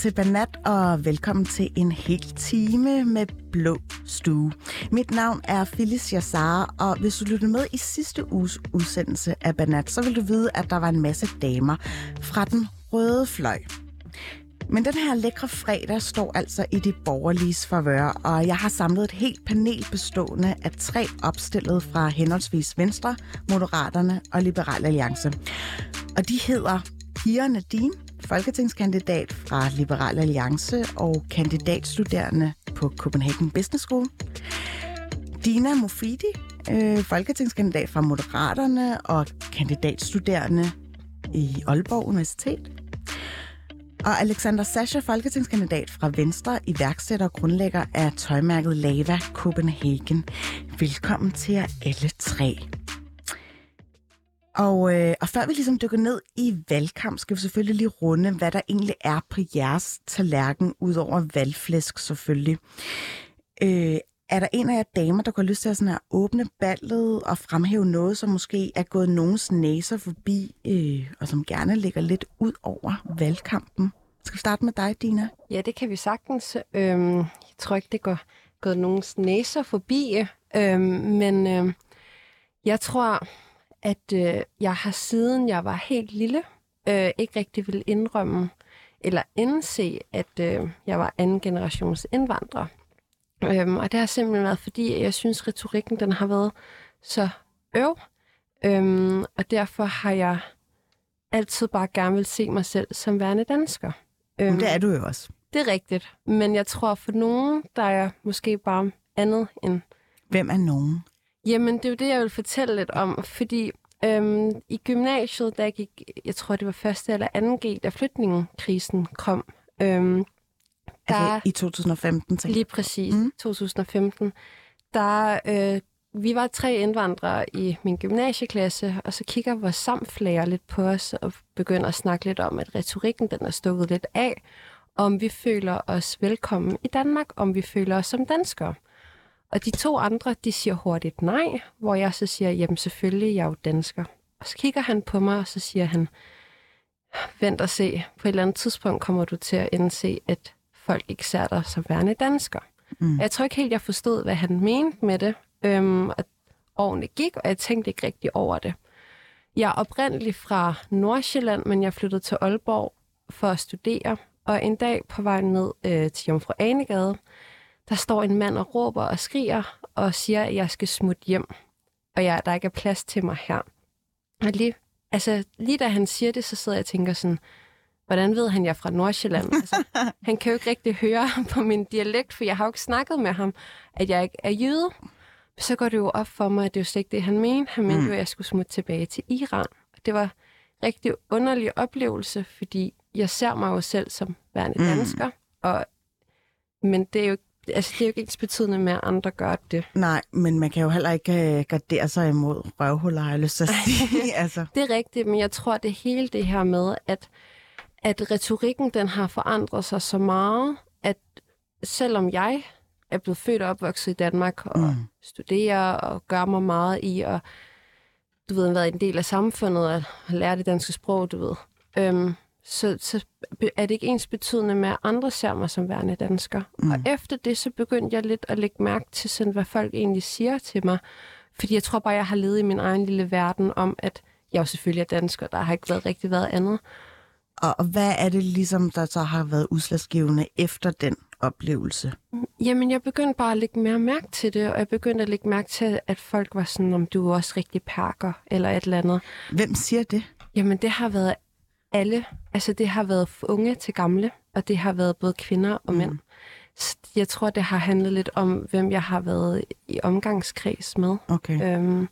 Til Banat, og velkommen til en hel time med Blå Stue. Mit navn er Phyllis Yassar, og hvis du lyttede med i sidste uges udsendelse af Banat, så vil du vide, at der var en masse damer fra den røde fløj. Men den her lækre fredag står altså i de borgerliges favør, og jeg har samlet et helt panel bestående af tre opstillede fra henholdsvis Venstre, Moderaterne og Liberal Alliance. Og de hedder Pia Nadine, folketingskandidat fra Liberal Alliance og kandidatstuderende på Copenhagen Business School. Dina Mofidi, øh, folketingskandidat fra Moderaterne og kandidatstuderende i Aalborg Universitet. Og Alexander Sascha, folketingskandidat fra Venstre, iværksætter og grundlægger af tøjmærket Lava Copenhagen. Velkommen til jer alle tre. Og, øh, og før vi ligesom dykker ned i valgkamp, skal vi selvfølgelig lige runde, hvad der egentlig er på jeres tallerken, udover valgflæsk selvfølgelig. Øh, er der en af jer damer, der går lyst til at, sådan at åbne ballet og fremhæve noget, som måske er gået nogens næser forbi, øh, og som gerne ligger lidt ud over valgkampen? Skal vi starte med dig, Dina? Ja, det kan vi sagtens. Øhm, jeg tror ikke, det går gået nogens næser forbi, øhm, men øhm, jeg tror, at øh, jeg har siden jeg var helt lille, øh, ikke rigtig vil indrømme eller indse, at øh, jeg var anden generations indvandrer. Øhm, og det har simpelthen været, fordi jeg synes, retorikken den har været så øv. Øhm, og derfor har jeg altid bare gerne vil se mig selv som værende dansker. Øhm, det er du jo også. Det er rigtigt. Men jeg tror for nogen, der er måske bare andet end... Hvem er nogen? Jamen, det er jo det, jeg vil fortælle lidt om. Fordi øhm, i gymnasiet, der gik, jeg tror, det var første eller anden G, da flygtningekrisen kom, øhm, Altså i 2015? Tænker. Lige præcis, mm. 2015. Der, øh, vi var tre indvandrere i min gymnasieklasse, og så kigger vores samflager lidt på os og begynder at snakke lidt om, at retorikken den er stukket lidt af, om vi føler os velkommen i Danmark, om vi føler os som danskere. Og de to andre, de siger hurtigt nej, hvor jeg så siger, jamen selvfølgelig, jeg er jo dansker. Og så kigger han på mig, og så siger han, vent og se, på et eller andet tidspunkt kommer du til at indse, at folk ikke ser dig som værende dansker. Mm. Jeg tror ikke helt, jeg forstod, hvad han mente med det. Øhm, at årene gik, og jeg tænkte ikke rigtig over det. Jeg er oprindeligt fra Nordsjælland, men jeg flyttede til Aalborg for at studere. Og en dag på vej ned øh, til Jomfru Anegade, der står en mand og råber og skriger og siger, at jeg skal smutte hjem. Og jeg, der ikke er plads til mig her. Og lige, altså, lige da han siger det, så sidder jeg og tænker sådan, hvordan ved han, jeg er fra Nordsjælland? Altså, han kan jo ikke rigtig høre på min dialekt, for jeg har jo ikke snakket med ham, at jeg ikke er jøde. Så går det jo op for mig, at det er jo slet ikke det, han mente. Han mente mm. jo, at jeg skulle smutte tilbage til Iran. Det var en rigtig underlig oplevelse, fordi jeg ser mig jo selv som værende mm. dansker, og, men det er jo altså, det er jo ikke ens betydende med, at andre gør det. Nej, men man kan jo heller ikke uh, gardere sig imod røvhuller, har jeg lyst til at sige. altså. Det er rigtigt, men jeg tror, det hele det her med, at at retorikken den har forandret sig så meget, at selvom jeg er blevet født og opvokset i Danmark og mm. studerer og gør mig meget i at du ved, være en del af samfundet og lære det danske sprog, du ved. Øhm, så, så er det ikke ens betydende med, at andre ser mig som værende dansker. Mm. Og efter det, så begyndte jeg lidt at lægge mærke til, sådan, hvad folk egentlig siger til mig. Fordi jeg tror bare, jeg har levet i min egen lille verden om, at jeg jo selvfølgelig er dansker, der har ikke været rigtig været andet. Og hvad er det ligesom, der så har været udslagsgivende efter den oplevelse? Jamen, jeg begyndte bare at lægge mere mærke til det, og jeg begyndte at lægge mærke til, at folk var sådan, om du er også rigtig perker, eller et eller andet. Hvem siger det? Jamen, det har været alle. Altså, det har været unge til gamle, og det har været både kvinder og mænd. Mm. Jeg tror, det har handlet lidt om, hvem jeg har været i omgangskreds med. Okay. Øhm,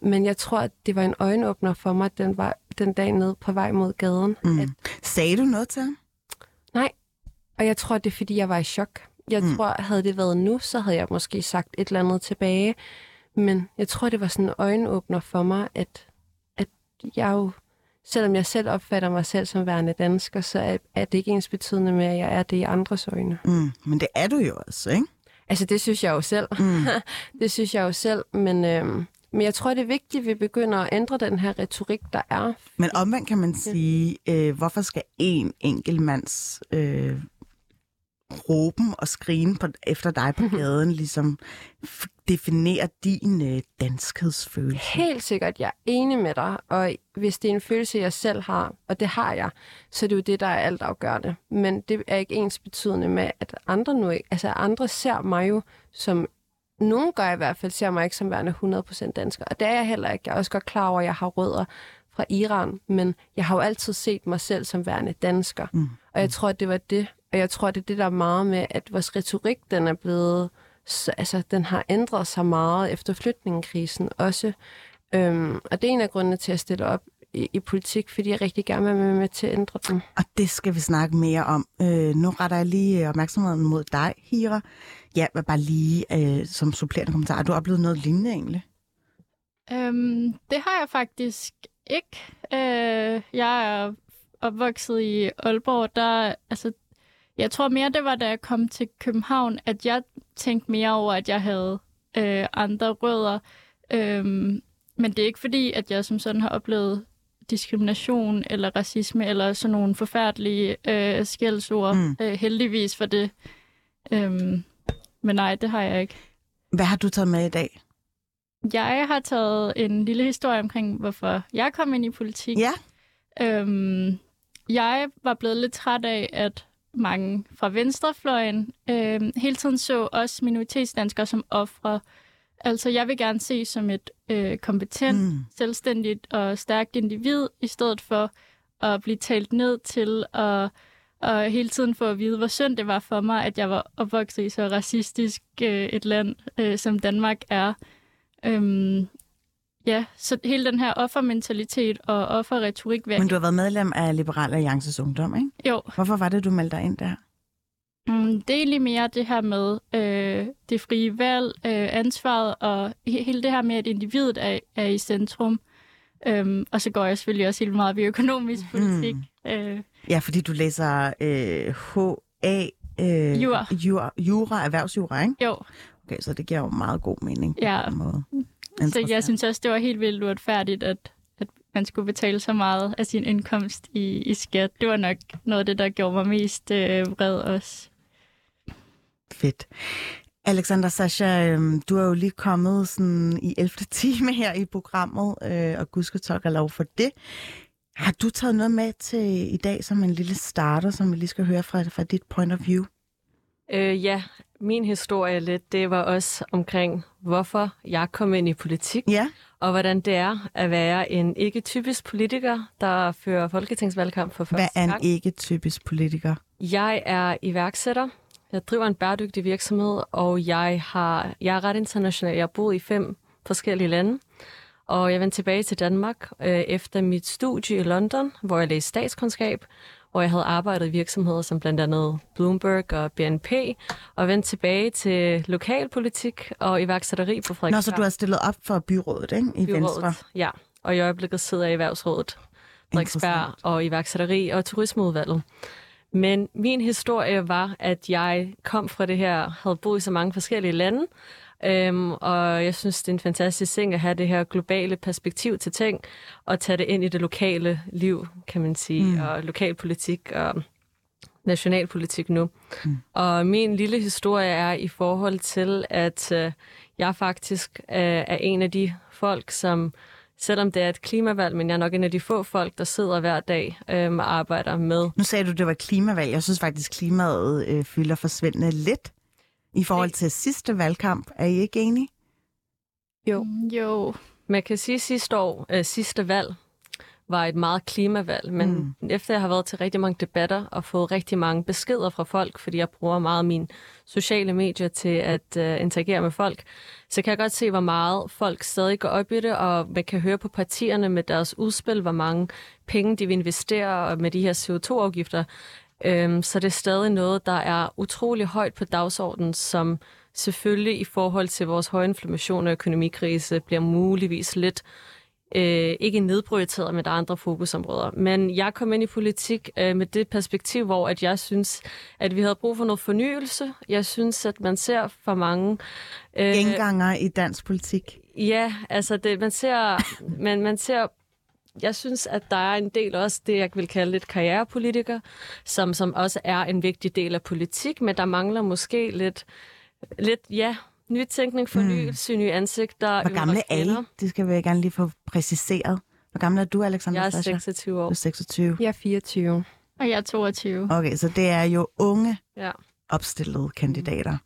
men jeg tror, at det var en øjenåbner for mig, den, var, den dag ned på vej mod gaden. Mm. At... Sagde du noget til ham? Nej, og jeg tror, det er, fordi jeg var i chok. Jeg mm. tror, havde det været nu, så havde jeg måske sagt et eller andet tilbage. Men jeg tror, det var sådan en øjenåbner for mig, at, at jeg jo, selvom jeg selv opfatter mig selv som værende dansker, så er, er det ikke ens betydende med, at jeg er det i andres øjne. Mm. Men det er du jo også, ikke? Altså, det synes jeg jo selv. Mm. det synes jeg jo selv, men øhm, men jeg tror, det er vigtigt, at vi begynder at ændre den her retorik, der er. Men omvendt kan man sige, øh, hvorfor skal en enkelt mands øh, råben og skrigen på, efter dig på gaden ligesom definere din øh, danskhedsfølelse? Helt sikkert, jeg er enig med dig, og hvis det er en følelse, jeg selv har, og det har jeg, så er det jo det, der er alt afgørende. Men det er ikke ens betydende med, at andre nu ikke, altså andre ser mig jo som nogen gør i hvert fald, ser mig ikke som værende 100% dansker. Og det er jeg heller ikke. Jeg er også godt klar over, at jeg har rødder fra Iran, men jeg har jo altid set mig selv som værende dansker. Mm. Og jeg tror, at det var det. Og jeg tror, det er det, der er meget med, at vores retorik, den er blevet, altså den har ændret sig meget efter flytningekrisen også. Øhm, og det er en af grundene til at stille op i, i politik, fordi jeg rigtig gerne vil være med til at ændre dem. Og det skal vi snakke mere om. Øh, nu retter jeg lige opmærksomheden mod dig, Hira. Ja, bare lige øh, som supplerende kommentar. Har du oplevet noget lignende egentlig? Øhm, det har jeg faktisk ikke. Øh, jeg er opvokset i Aalborg. Der, altså, jeg tror mere, det var, da jeg kom til København, at jeg tænkte mere over, at jeg havde øh, andre rødder. Øhm, men det er ikke fordi, at jeg som sådan har oplevet diskrimination eller racisme eller sådan nogle forfærdelige øh, skældsord. Mm. Øh, heldigvis for det. Øhm, men nej, det har jeg ikke. Hvad har du taget med i dag? Jeg har taget en lille historie omkring, hvorfor jeg kom ind i politik. Ja. Øhm, jeg var blevet lidt træt af, at mange fra venstrefløjen øhm, hele tiden så os minoritetsdanskere som ofre. Altså, jeg vil gerne se som et øh, kompetent, mm. selvstændigt og stærkt individ, i stedet for at blive talt ned til at og hele tiden få at vide, hvor synd det var for mig, at jeg var opvokset i så racistisk øh, et land, øh, som Danmark er. Øhm, ja, så hele den her offermentalitet og offerretorik... Men du har været medlem af Liberal Alliances Ungdom, ikke? Jo. Hvorfor var det, du meldte dig ind der? Mm, det er egentlig mere det her med øh, det frie valg, øh, ansvaret og hele det her med, at individet er, er i centrum. Øhm, og så går jeg selvfølgelig også helt meget ved økonomisk politik. Mm. Øh, Ja, fordi du læser øh, HA... Øh, jura. jura. Jura, erhvervsjura, ikke? Jo. Okay, så det giver jo meget god mening. Ja. Måde. Så jeg synes også, det var helt vildt uretfærdigt, at, at man skulle betale så meget af sin indkomst i, i skat. Det var nok noget af det, der gjorde mig mest øh, vred også. Fedt. Alexander Sasha, øh, du er jo lige kommet sådan i 11. time her i programmet, øh, og gud skal lov for det. Har du taget noget med til i dag som en lille starter, som vi lige skal høre fra, fra dit point of view? Øh, ja, min historie lidt, det var også omkring, hvorfor jeg kom ind i politik. Ja. Og hvordan det er at være en ikke-typisk politiker, der fører folketingsvalgkamp for første gang. Hvad er en ikke-typisk politiker? Jeg er iværksætter. Jeg driver en bæredygtig virksomhed, og jeg, har, jeg er ret international. Jeg har boet i fem forskellige lande. Og jeg vendte tilbage til Danmark øh, efter mit studie i London, hvor jeg læste statskundskab, hvor jeg havde arbejdet i virksomheder som blandt andet Bloomberg og BNP, og vendte tilbage til lokalpolitik og iværksætteri på Frederiksberg. Nå, så du har stillet op for byrådet, ikke? I byrådet, Venstre? ja. Og i øjeblikket sidder jeg i erhvervsrådet Frederiksberg og iværksætteri og turismeudvalget. Men min historie var, at jeg kom fra det her, havde boet i så mange forskellige lande, Øhm, og jeg synes, det er en fantastisk ting at have det her globale perspektiv til ting, og tage det ind i det lokale liv, kan man sige, mm. og lokalpolitik og nationalpolitik nu. Mm. Og min lille historie er i forhold til, at øh, jeg faktisk øh, er en af de folk, som selvom det er et klimavalg, men jeg er nok en af de få folk, der sidder hver dag øh, og arbejder med. Nu sagde du, det var klimavalg. Jeg synes faktisk, klimaet øh, fylder forsvindende lidt i forhold til sidste valgkamp. Er I ikke enige? Jo. Jo. Man kan sige, at sidste år, øh, sidste valg, var et meget klimavalg, men mm. efter jeg har været til rigtig mange debatter og fået rigtig mange beskeder fra folk, fordi jeg bruger meget mine sociale medier til at uh, interagere med folk, så kan jeg godt se, hvor meget folk stadig går op i det, og man kan høre på partierne med deres udspil, hvor mange penge de vil investere med de her CO2-afgifter. Øhm, så det er stadig noget, der er utrolig højt på dagsordenen, som selvfølgelig i forhold til vores høje inflammation og økonomikrise bliver muligvis lidt øh, ikke nedprioriteret med der andre fokusområder. Men jeg kom ind i politik øh, med det perspektiv, hvor at jeg synes, at vi havde brug for noget fornyelse. Jeg synes, at man ser for mange... Øh, Genganger i dansk politik. Ja, altså det, man ser, man, man ser jeg synes, at der er en del også det, jeg vil kalde lidt karrierepolitiker, som, som også er en vigtig del af politik, men der mangler måske lidt, lidt ja, nytænkning, fornyelse, mm. nye ansigter. Hvor gamle er I? Det skal vi gerne lige få præciseret. Hvor gammel er du, Alexander Jeg er 26 år. Du er 26. Jeg er 24. Og jeg er 22. Okay, så det er jo unge ja. opstillede kandidater.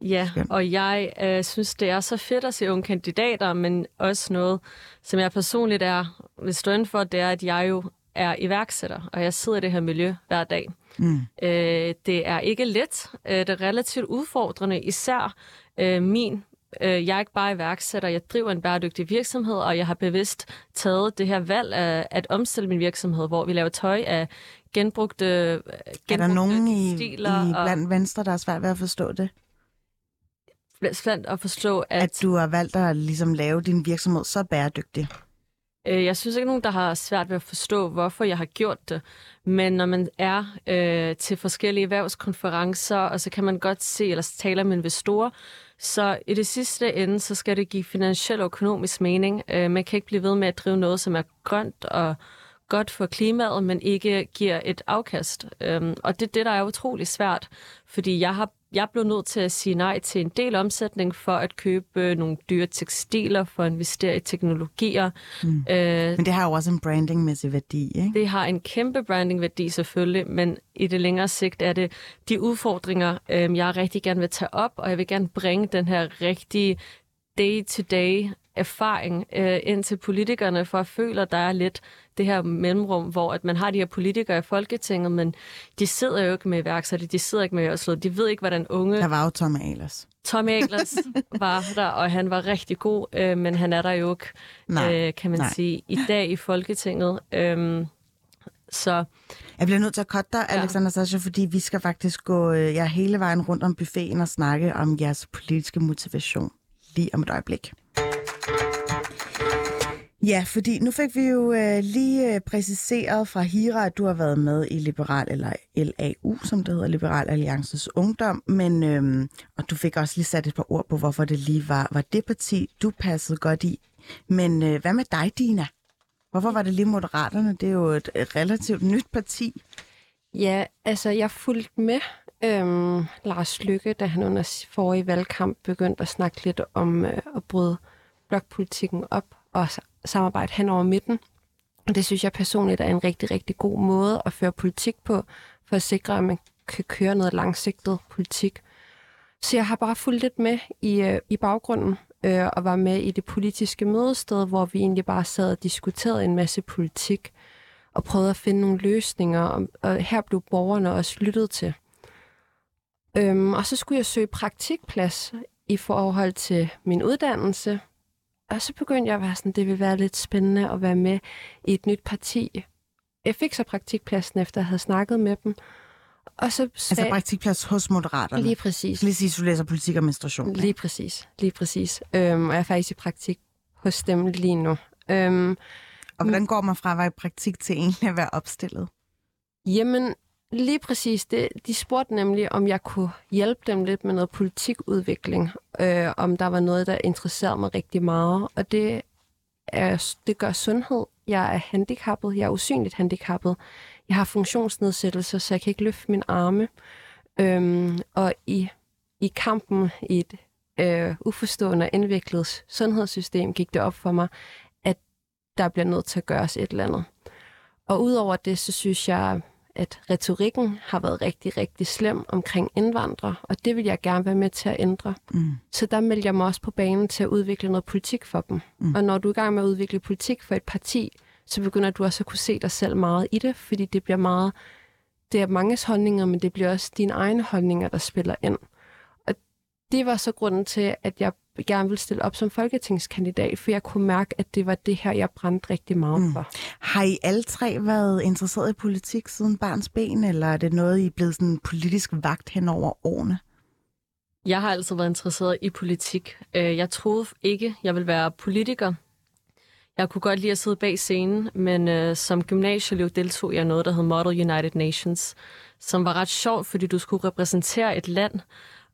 Ja, Skønt. og jeg øh, synes, det er så fedt at se unge kandidater, men også noget, som jeg personligt er vil stå inden for, det er, at jeg jo er iværksætter, og jeg sidder i det her miljø hver dag. Mm. Øh, det er ikke let. Øh, det er relativt udfordrende, især øh, min. Øh, jeg er ikke bare iværksætter, jeg driver en bæredygtig virksomhed, og jeg har bevidst taget det her valg af at omstille min virksomhed, hvor vi laver tøj af genbrugte, genbrugte Er der nogen i, i blandt og... Venstre, der er svært ved at forstå det? Svært at forstå, at... At du har valgt at ligesom lave din virksomhed så bæredygtig. Øh, jeg synes ikke nogen, der har svært ved at forstå, hvorfor jeg har gjort det. Men når man er øh, til forskellige erhvervskonferencer, og så kan man godt se, eller tale med investorer, så i det sidste ende, så skal det give finansiel og økonomisk mening. Øh, man kan ikke blive ved med at drive noget, som er grønt og godt for klimaet, men ikke giver et afkast. Øhm, og det er det, der er utrolig svært, fordi jeg har jeg blev nødt til at sige nej til en del omsætning for at købe nogle dyre tekstiler, for at investere i teknologier. Mm. Øh, men det har jo også en brandingmæssig værdi, ikke? Det har en kæmpe brandingværdi selvfølgelig, men i det længere sigt er det de udfordringer, øh, jeg rigtig gerne vil tage op, og jeg vil gerne bringe den her rigtige day-to-day erfaring øh, ind til politikerne, for at føle, at der er lidt det her mellemrum, hvor at man har de her politikere i Folketinget, men de sidder jo ikke med iværksætter, de sidder ikke med Oslo, de ved ikke, hvordan unge... Der var jo Tom Ahlers. Tom Ahlers var der, og han var rigtig god, øh, men han er der jo ikke, nej, øh, kan man nej. sige, i dag i Folketinget. Øh, så... Jeg bliver nødt til at cutte dig, Alexander ja. Sasha, fordi vi skal faktisk gå øh, ja, hele vejen rundt om buffeten og snakke om jeres politiske motivation lige om et øjeblik. Ja, fordi nu fik vi jo øh, lige øh, præciseret fra Hira, at du har været med i Liberal, eller LAU, som det hedder, Liberal Alliances Ungdom, men, øh, og du fik også lige sat et par ord på, hvorfor det lige var, var det parti, du passede godt i. Men øh, hvad med dig, Dina? Hvorfor var det lige Moderaterne? Det er jo et, relativt nyt parti. Ja, altså jeg fulgte med øhm, Lars Lykke, da han under forrige valgkamp begyndte at snakke lidt om øh, at bryde blokpolitikken op og samarbejde hen over midten. Og det synes jeg personligt er en rigtig, rigtig god måde at føre politik på, for at sikre, at man kan køre noget langsigtet politik. Så jeg har bare fulgt lidt med i, øh, i baggrunden øh, og var med i det politiske mødested, hvor vi egentlig bare sad og diskuterede en masse politik og prøvede at finde nogle løsninger, og, og her blev borgerne også lyttet til. Øhm, og så skulle jeg søge praktikplads i forhold til min uddannelse, og så begyndte jeg at være sådan, det vil være lidt spændende at være med i et nyt parti. Jeg fik så praktikpladsen, efter jeg havde snakket med dem. Og så sag... Altså praktikplads hos Moderaterne? Lige præcis. Lige sige, du læser politik og menstruation. Lige præcis, lige præcis. Øhm, og jeg er faktisk i praktik hos dem lige nu. Øhm, og hvordan går man fra at være i praktik til egentlig at være opstillet? Jamen, Lige præcis. Det, de spurgte nemlig, om jeg kunne hjælpe dem lidt med noget politikudvikling. Øh, om der var noget, der interesserede mig rigtig meget. Og det, er, det gør sundhed. Jeg er handicappet. Jeg er usynligt handicappet. Jeg har funktionsnedsættelser, så jeg kan ikke løfte min arme. Øhm, og i, i kampen i et øh, uforstående og indviklet sundhedssystem gik det op for mig, at der bliver nødt til at gøres et eller andet. Og udover det, så synes jeg, at retorikken har været rigtig, rigtig slem omkring indvandrere, og det vil jeg gerne være med til at ændre. Mm. Så der melder jeg mig også på banen til at udvikle noget politik for dem. Mm. Og når du er i gang med at udvikle politik for et parti, så begynder du også at kunne se dig selv meget i det, fordi det bliver meget, det er manges holdninger, men det bliver også dine egne holdninger, der spiller ind. Og det var så grunden til, at jeg gerne ville stille op som folketingskandidat, for jeg kunne mærke, at det var det her, jeg brændte rigtig meget mm. for. Har I alle tre været interesseret i politik siden barns ben, eller er det noget, I er blevet sådan politisk vagt hen over årene? Jeg har altid været interesseret i politik. Øh, jeg troede ikke, jeg ville være politiker. Jeg kunne godt lide at sidde bag scenen, men uh, som gymnasieelev deltog jeg noget, der hed Model United Nations, som var ret sjovt, fordi du skulle repræsentere et land,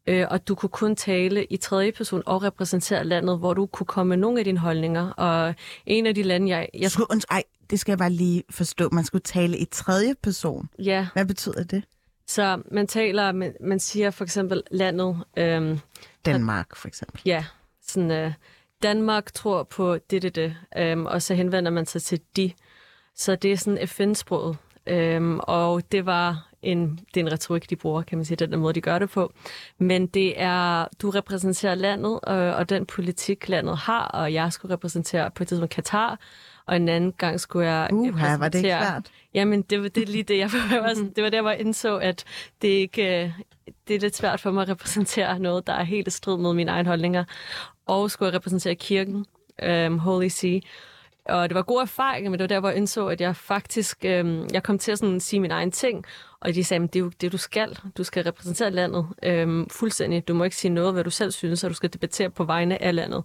øh, og du kunne kun tale i tredje person og repræsentere landet, hvor du kunne komme med nogle af dine holdninger. Og en af de lande, jeg... jeg Skulle, ej, det skal jeg bare lige forstå. Man skulle tale i tredje person. ja, Hvad betyder det? så man taler, man, man siger for eksempel landet, øhm, Danmark, for eksempel. ja, sådan, øh, Danmark tror på det, det, det, øhm, og så henvender man sig til de. Så det er sådan FN-sproget, øhm, og det var en, det er en retorik, de bruger, kan man sige, den der måde, de gør det på. Men det er, du repræsenterer landet, og, og den politik, landet har, og jeg skulle repræsentere på et tidspunkt Katar, og en anden gang skulle jeg Uha, var det ikke repræsentere- svært? Jamen, det var det er lige det, jeg var sådan, det var der, hvor jeg indså, at det ikke øh, det er lidt svært for mig at repræsentere noget, der er helt i strid med mine egne holdninger. Og skulle jeg repræsentere kirken, um, Holy See. Og det var gode erfaringer, men det var der, hvor jeg indså, at jeg faktisk øhm, jeg kom til at sådan sige mine egne ting. Og de sagde, at det er jo det, du skal. Du skal repræsentere landet øhm, fuldstændig. Du må ikke sige noget, hvad du selv synes, og du skal debattere på vegne af landet.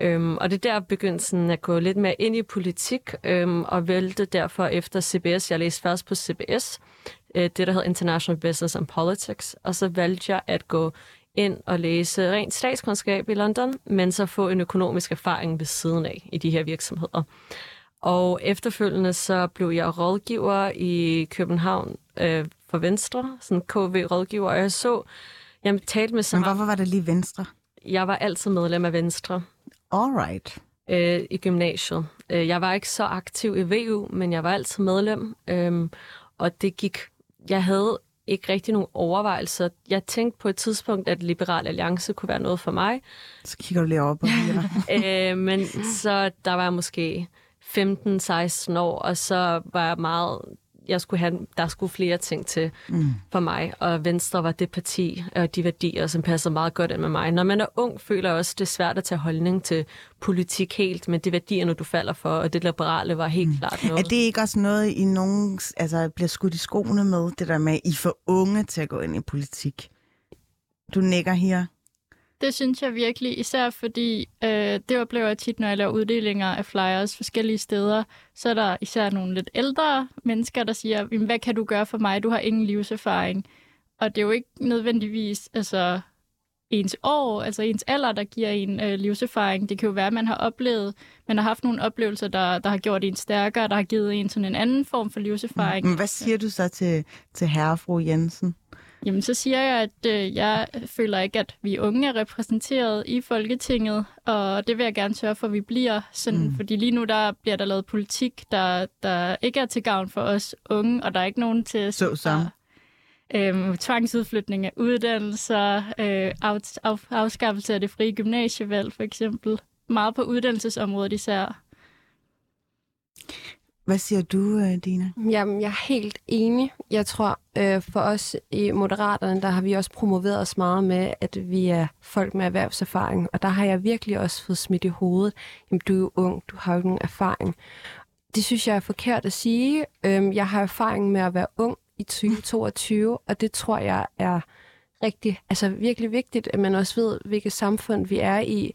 Øhm, og det er der begyndte sådan at gå lidt mere ind i politik, øhm, og vælte derfor efter CBS. Jeg læste først på CBS, øh, det der hedder International Business and Politics, og så valgte jeg at gå ind og læse rent statskundskab i London, men så få en økonomisk erfaring ved siden af i de her virksomheder. Og efterfølgende så blev jeg rådgiver i København øh, for Venstre, sådan KV-rådgiver, og jeg så, jeg talte med så Men hvorfor var det lige venstre? Jeg var altid medlem af Venstre Alright. øh, i gymnasiet. Øh, Jeg var ikke så aktiv i VU, men jeg var altid medlem, øhm, og det gik... Jeg havde ikke rigtig nogen overvejelser. Jeg tænkte på et tidspunkt, at Liberal Alliance kunne være noget for mig, Så kigger du lige over på Mira. øh, men så der var jeg måske 15-16 år, og så var jeg meget... Jeg skulle have, der skulle flere ting til Mm. for mig, og Venstre var det parti og de værdier, som passede meget godt ind med mig. Når man er ung, føler jeg også, det er svært at tage holdning til politik helt, men det er værdierne, du falder for, og det liberale var helt klart Er noget. det ikke også noget, I nogen altså, bliver skudt i skoene med, det der med, at I er for unge til at gå ind i politik? Du nikker her. Det synes jeg virkelig, især fordi øh, det oplever jeg tit, når jeg laver uddelinger af flyers forskellige steder. Så er der især nogle lidt ældre mennesker, der siger, hvad kan du gøre for mig? Du har ingen livserfaring. Og det er jo ikke nødvendigvis altså, ens år, altså ens alder, der giver en øh, livserfaring. Det kan jo være, at man har oplevet, man har haft nogle oplevelser, der, der har gjort en stærkere, der har givet en sådan en anden form for livserfaring. Men hvad siger du så til, til herre og fru Jensen? Jamen, så siger jeg, at øh, jeg føler ikke, at vi unge er repræsenteret i Folketinget, og det vil jeg gerne sørge for, at vi bliver. Sådan, Mm. Fordi lige nu der bliver der lavet politik, der, der ikke er til gavn for os unge, og der er ikke nogen til at Så som. Øhm, tvangsudflytning af uddannelser, øh, af, af, afskaffelse af det frie gymnasievalg for eksempel. Meget på uddannelsesområdet især. Hvad siger du, øh, Dina? Jamen, jeg er helt enig. Jeg tror, øh, for os i Moderaterne, der har vi også promoveret os meget med, at vi er folk med erhvervserfaring. Og der har jeg virkelig også fået smidt i hovedet. Jamen, du er jo ung, du har jo ikke nogen erfaring. Det synes jeg er forkert at sige. Øhm, jeg har erfaring med at være ung i 2022, og det tror jeg er rigtig, altså virkelig vigtigt, at man også ved, hvilket samfund vi er i.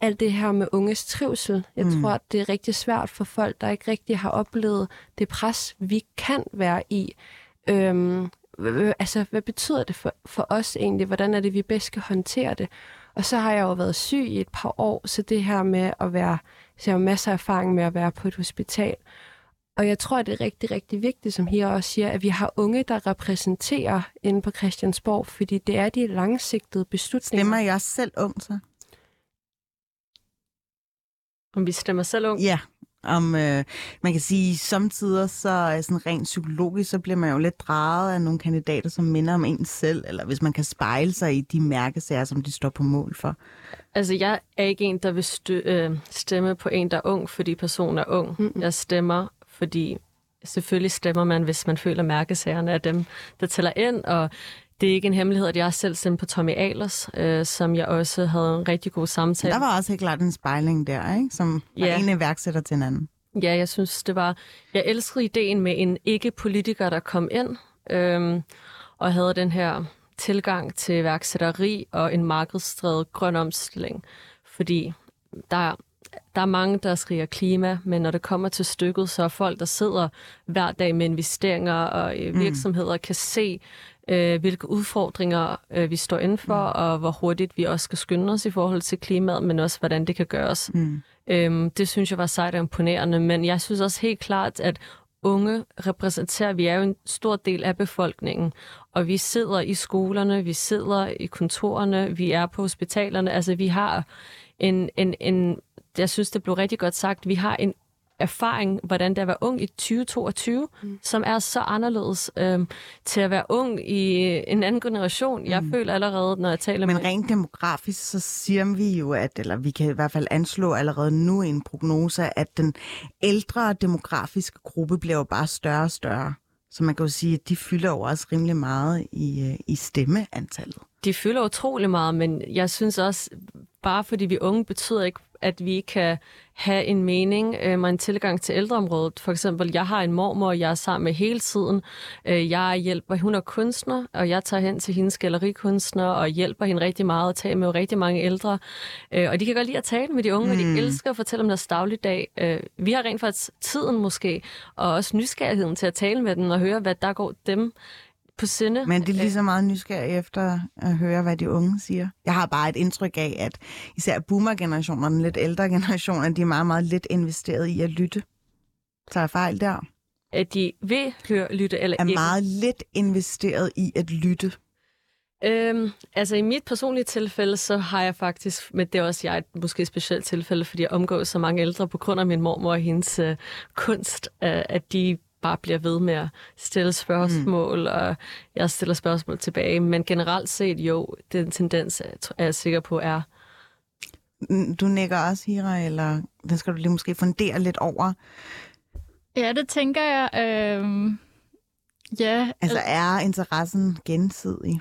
Alt det her med unges trivsel. Jeg Mm. tror, det er rigtig svært for folk, der ikke rigtig har oplevet det pres, vi kan være i. Øhm, altså, hvad betyder det for, for os egentlig? Hvordan er det, vi bedst kan håndtere det? Og så har jeg jo været syg i et par år, så det her med at være, så jeg har masser af erfaring med at være på et hospital. Og jeg tror, det er rigtig, rigtig vigtigt, som her også siger, at vi har unge, der repræsenterer inde på Christiansborg, fordi det er de langsigtede beslutninger. Stemmer jeg selv ung, så? Om vi stemmer selv ung. Ja. Om, øh, man kan sige, samtidig så øh, sådan rent psykologisk, så bliver man jo lidt draget af nogle kandidater, som minder om en selv, eller hvis man kan spejle sig i de mærkesager, som de står på mål for. Altså, jeg er ikke en, der vil stø- øh, stemme på en, der er ung, fordi personen er ung. Mm-mm. Jeg stemmer, fordi selvfølgelig stemmer man, hvis man føler mærkesagerne af dem, der tæller ind, og det er ikke en hemmelighed, at jeg selv stemte på Tommy Ahlers, øh, som jeg også havde en rigtig god samtale Der var også helt klart en spejling der, ikke? som var Ja. en iværksætter til en anden. Ja, jeg synes, det var... Jeg elskede ideen med en ikke-politiker, der kom ind øhm, og havde den her tilgang til værksætteri og en markedsdrevet grøn omstilling. Fordi der der er mange, der skriger klima, men når det kommer til stykket, så er folk, der sidder hver dag med investeringer og øh, virksomheder, mm. kan se, øh, hvilke udfordringer øh, vi står inden for, mm. og hvor hurtigt vi også skal skynde os i forhold til klimaet, men også hvordan det kan gøres. Mm. Øhm, det synes jeg var sejt og imponerende, men jeg synes også helt klart, at unge repræsenterer, vi er jo en stor del af befolkningen, og vi sidder i skolerne, vi sidder i kontorerne, vi er på hospitalerne, altså vi har en, en, en jeg synes, det blev rigtig godt sagt, vi har en erfaring, hvordan det er at være ung i 2022, mm. som er så anderledes øhm, til at være ung i en anden generation. Jeg mm. føler allerede, når jeg taler Men med... Men rent demografisk, så siger vi jo, at, eller vi kan i hvert fald anslå allerede nu i en prognose, at den ældre demografiske gruppe bliver jo bare større og større. Så man kan jo sige, at de fylder jo også rimelig meget i, øh, i stemmeantallet. De fylder utrolig meget, men jeg synes også, bare fordi vi er unge, betyder ikke at vi kan have en mening øh, og en tilgang til ældreområdet. For eksempel, jeg har en mormor, jeg er sammen med hele tiden. Øh, jeg hjælper, hun er kunstner, og jeg tager hen til hendes gallerikunstner og hjælper hende rigtig meget og taler med rigtig mange ældre. Øh, og de kan godt lide at tale med de unge, mm. og de mm. elsker at fortælle om deres dagligdag. Øh, vi har rent faktisk tiden måske, og også nysgerrigheden til at tale med dem og høre, hvad der går dem på sinde. Men det er lige så meget nysgerrig efter at høre, hvad de unge siger. Jeg har bare et indtryk af, at især boomer-generationen og den lidt ældre generation, de er meget, meget lidt investeret i at lytte. Tager fejl der? At de vil høre, lytte eller er ikke? Er meget lidt investeret i at lytte. Øhm, altså i mit personlige tilfælde, så har jeg faktisk, men det er også jeg et måske specielt tilfælde, fordi jeg omgås så mange ældre på grund af min mormor og hendes øh, kunst, øh, at de bare bliver ved med at stille spørgsmål, mm. og jeg stiller spørgsmål tilbage. Men generelt set, jo, den tendens er jeg sikker på er... Du nikker også, Hira, eller den skal du lige måske fundere lidt over? Ja, det tænker jeg. Øh... Ja, altså er interessen gensidig?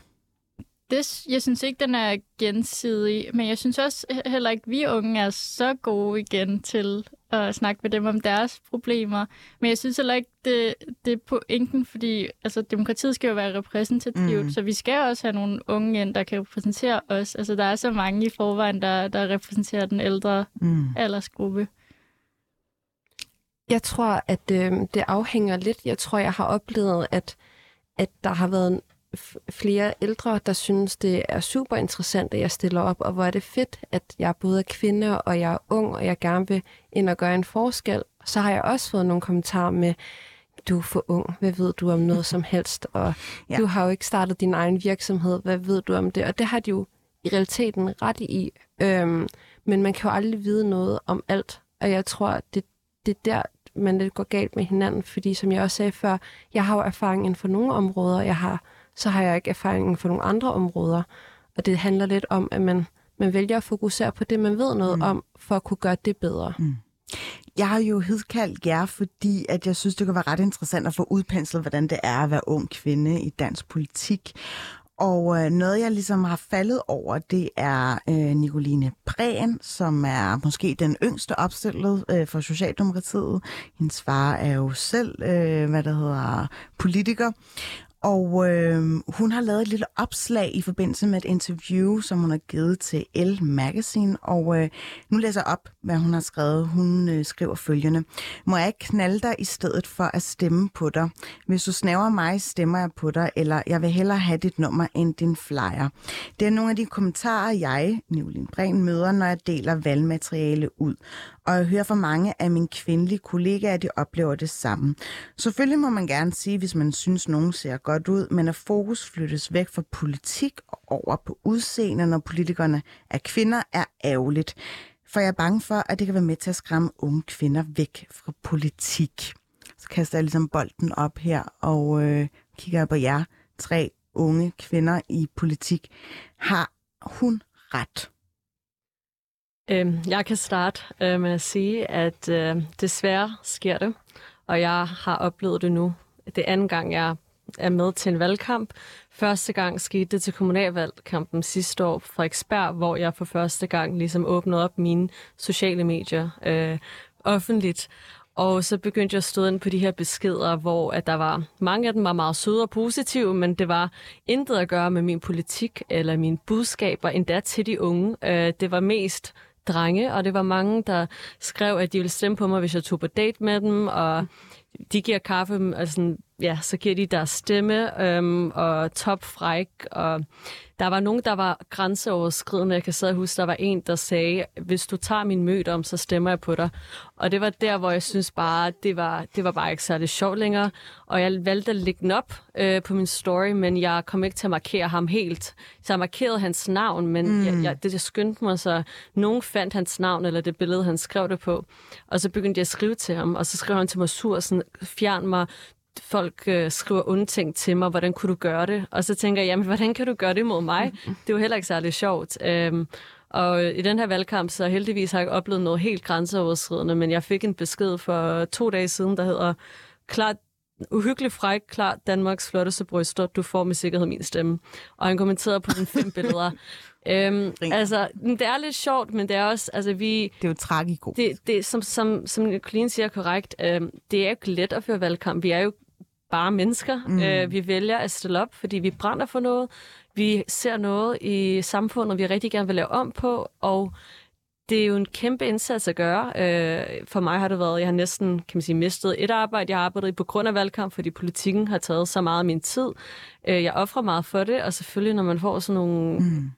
Det, jeg synes ikke, den er gensidig, men jeg synes også heller ikke, vi unge er så gode igen til at snakke med dem om deres problemer. Men jeg synes heller ikke, det, det er pointen, fordi altså, demokratiet skal jo være repræsentativt, mm. så vi skal også have nogle unge ind, der kan repræsentere os. Altså, der er så mange i forvejen, der, der repræsenterer den ældre mm. aldersgruppe. Jeg tror, at øh, det afhænger lidt. Jeg tror, jeg har oplevet, at, at der har været flere ældre, der synes, det er super interessant, at jeg stiller op, og hvor er det fedt, at jeg både er kvinde, og jeg er ung, og jeg gerne vil ind og gøre en forskel. Så har jeg også fået nogle kommentarer med, du er for ung, hvad ved du om noget som helst, og ja. du har jo ikke startet din egen virksomhed, hvad ved du om det? Og det har de jo i realiteten ret i, øhm, men man kan jo aldrig vide noget om alt, og jeg tror, det, det er der, man lidt går galt med hinanden, fordi som jeg også sagde før, jeg har jo erfaring inden for nogle områder, jeg har så har jeg ikke erfaringen for nogle andre områder. Og det handler lidt om, at man, man vælger at fokusere på det, man ved noget mm. om, for at kunne gøre det bedre. Mm. Jeg har jo hedkaldt jer, fordi at jeg synes, det kan være ret interessant at få udpenslet, hvordan det er at være ung kvinde i dansk politik. Og øh, noget, jeg ligesom har faldet over, det er øh, Nicoline Prehn, som er måske den yngste opstillet øh, for Socialdemokratiet. Hendes far er jo selv, øh, hvad der hedder, politiker. Og øh, hun har lavet et lille opslag i forbindelse med et interview, som hun har givet til L Magazine. Og øh, nu læser jeg op, hvad hun har skrevet. Hun øh, skriver følgende. Må jeg ikke knalde dig i stedet for at stemme på dig? Hvis du snæver mig, stemmer jeg på dig, eller jeg vil hellere have dit nummer end din flyer. Det er nogle af de kommentarer, jeg, Nivlin Bren, møder, når jeg deler valgmateriale ud og jeg hører fra mange af mine kvindelige kollegaer, at de oplever det samme. Selvfølgelig må man gerne sige, hvis man synes, nogen ser godt ud, men at fokus flyttes væk fra politik og over på udseende, når politikerne er kvinder, er ærgerligt. For jeg er bange for, at det kan være med til at skræmme unge kvinder væk fra politik. Så kaster jeg ligesom bolden op her og øh, kigger på jer, tre unge kvinder i politik. Har hun ret? Øhm, jeg kan starte øh, med at sige, at øh, desværre sker det, og jeg har oplevet det nu. Det anden gang, jeg er med til en valgkamp. Første gang skete det til kommunalvalgkampen sidste år fra Frederiksberg, hvor jeg for første gang ligesom åbnede op mine sociale medier øh, offentligt. Og så begyndte jeg at stå ind på de her beskeder, hvor at der var mange af dem var meget søde og positive, men det var intet at gøre med min politik eller mine budskaber, endda til de unge. Øh, det var mest drenge, og det var mange, der skrev, at de ville stemme på mig, hvis jeg tog på date med dem, og de giver kaffe, altså, ja, så giver de deres stemme, øhm, og topfræk, og der var nogen, der var grænseoverskridende. Jeg kan sidde og huske, der var en, der sagde, hvis du tager min mød om, så stemmer jeg på dig. Og det var der, hvor jeg synes bare, det var, det var bare ikke særlig sjovt længere. Og jeg valgte at lægge den op øh, på min story, men jeg kom ikke til at markere ham helt. Så jeg markerede hans navn, men mm. jeg, jeg, det jeg skyndte mig, så nogen fandt hans navn, eller det billede, han skrev det på. Og så begyndte jeg at skrive til ham, og så skrev han til mig sur, sådan, fjern mig, folk øh, skriver ting til mig, hvordan kunne du gøre det? Og så tænker jeg, jamen, hvordan kan du gøre det mod mig? Det er jo heller ikke særlig sjovt. Øhm, og i den her valgkamp, så heldigvis har jeg ikke oplevet noget helt grænseoverskridende, men jeg fik en besked for to dage siden, der hedder, klart uhyggelig fræk, klar Danmarks flotteste bryster, du får med sikkerhed min stemme. Og han kommenterede på den fem billeder. Øhm, altså, det er lidt sjovt, men det er også, altså vi... Det er jo tragikomisk. Det, det, som, som, som Nicoline siger korrekt, øhm, det er jo ikke let at føre valgkamp. Vi er jo bare mennesker. Mm. Øh, vi vælger at stille op, fordi vi brænder for noget. Vi ser noget i samfundet, vi rigtig gerne vil lave om på, og det er jo en kæmpe indsats at gøre. Øh, for mig har det været, jeg har næsten kan man sige, mistet et arbejde, jeg har arbejdet i på grund af valgkamp, fordi politikken har taget så meget af min tid. Øh, jeg offrer meget for det, og selvfølgelig, når man får sådan nogle mm.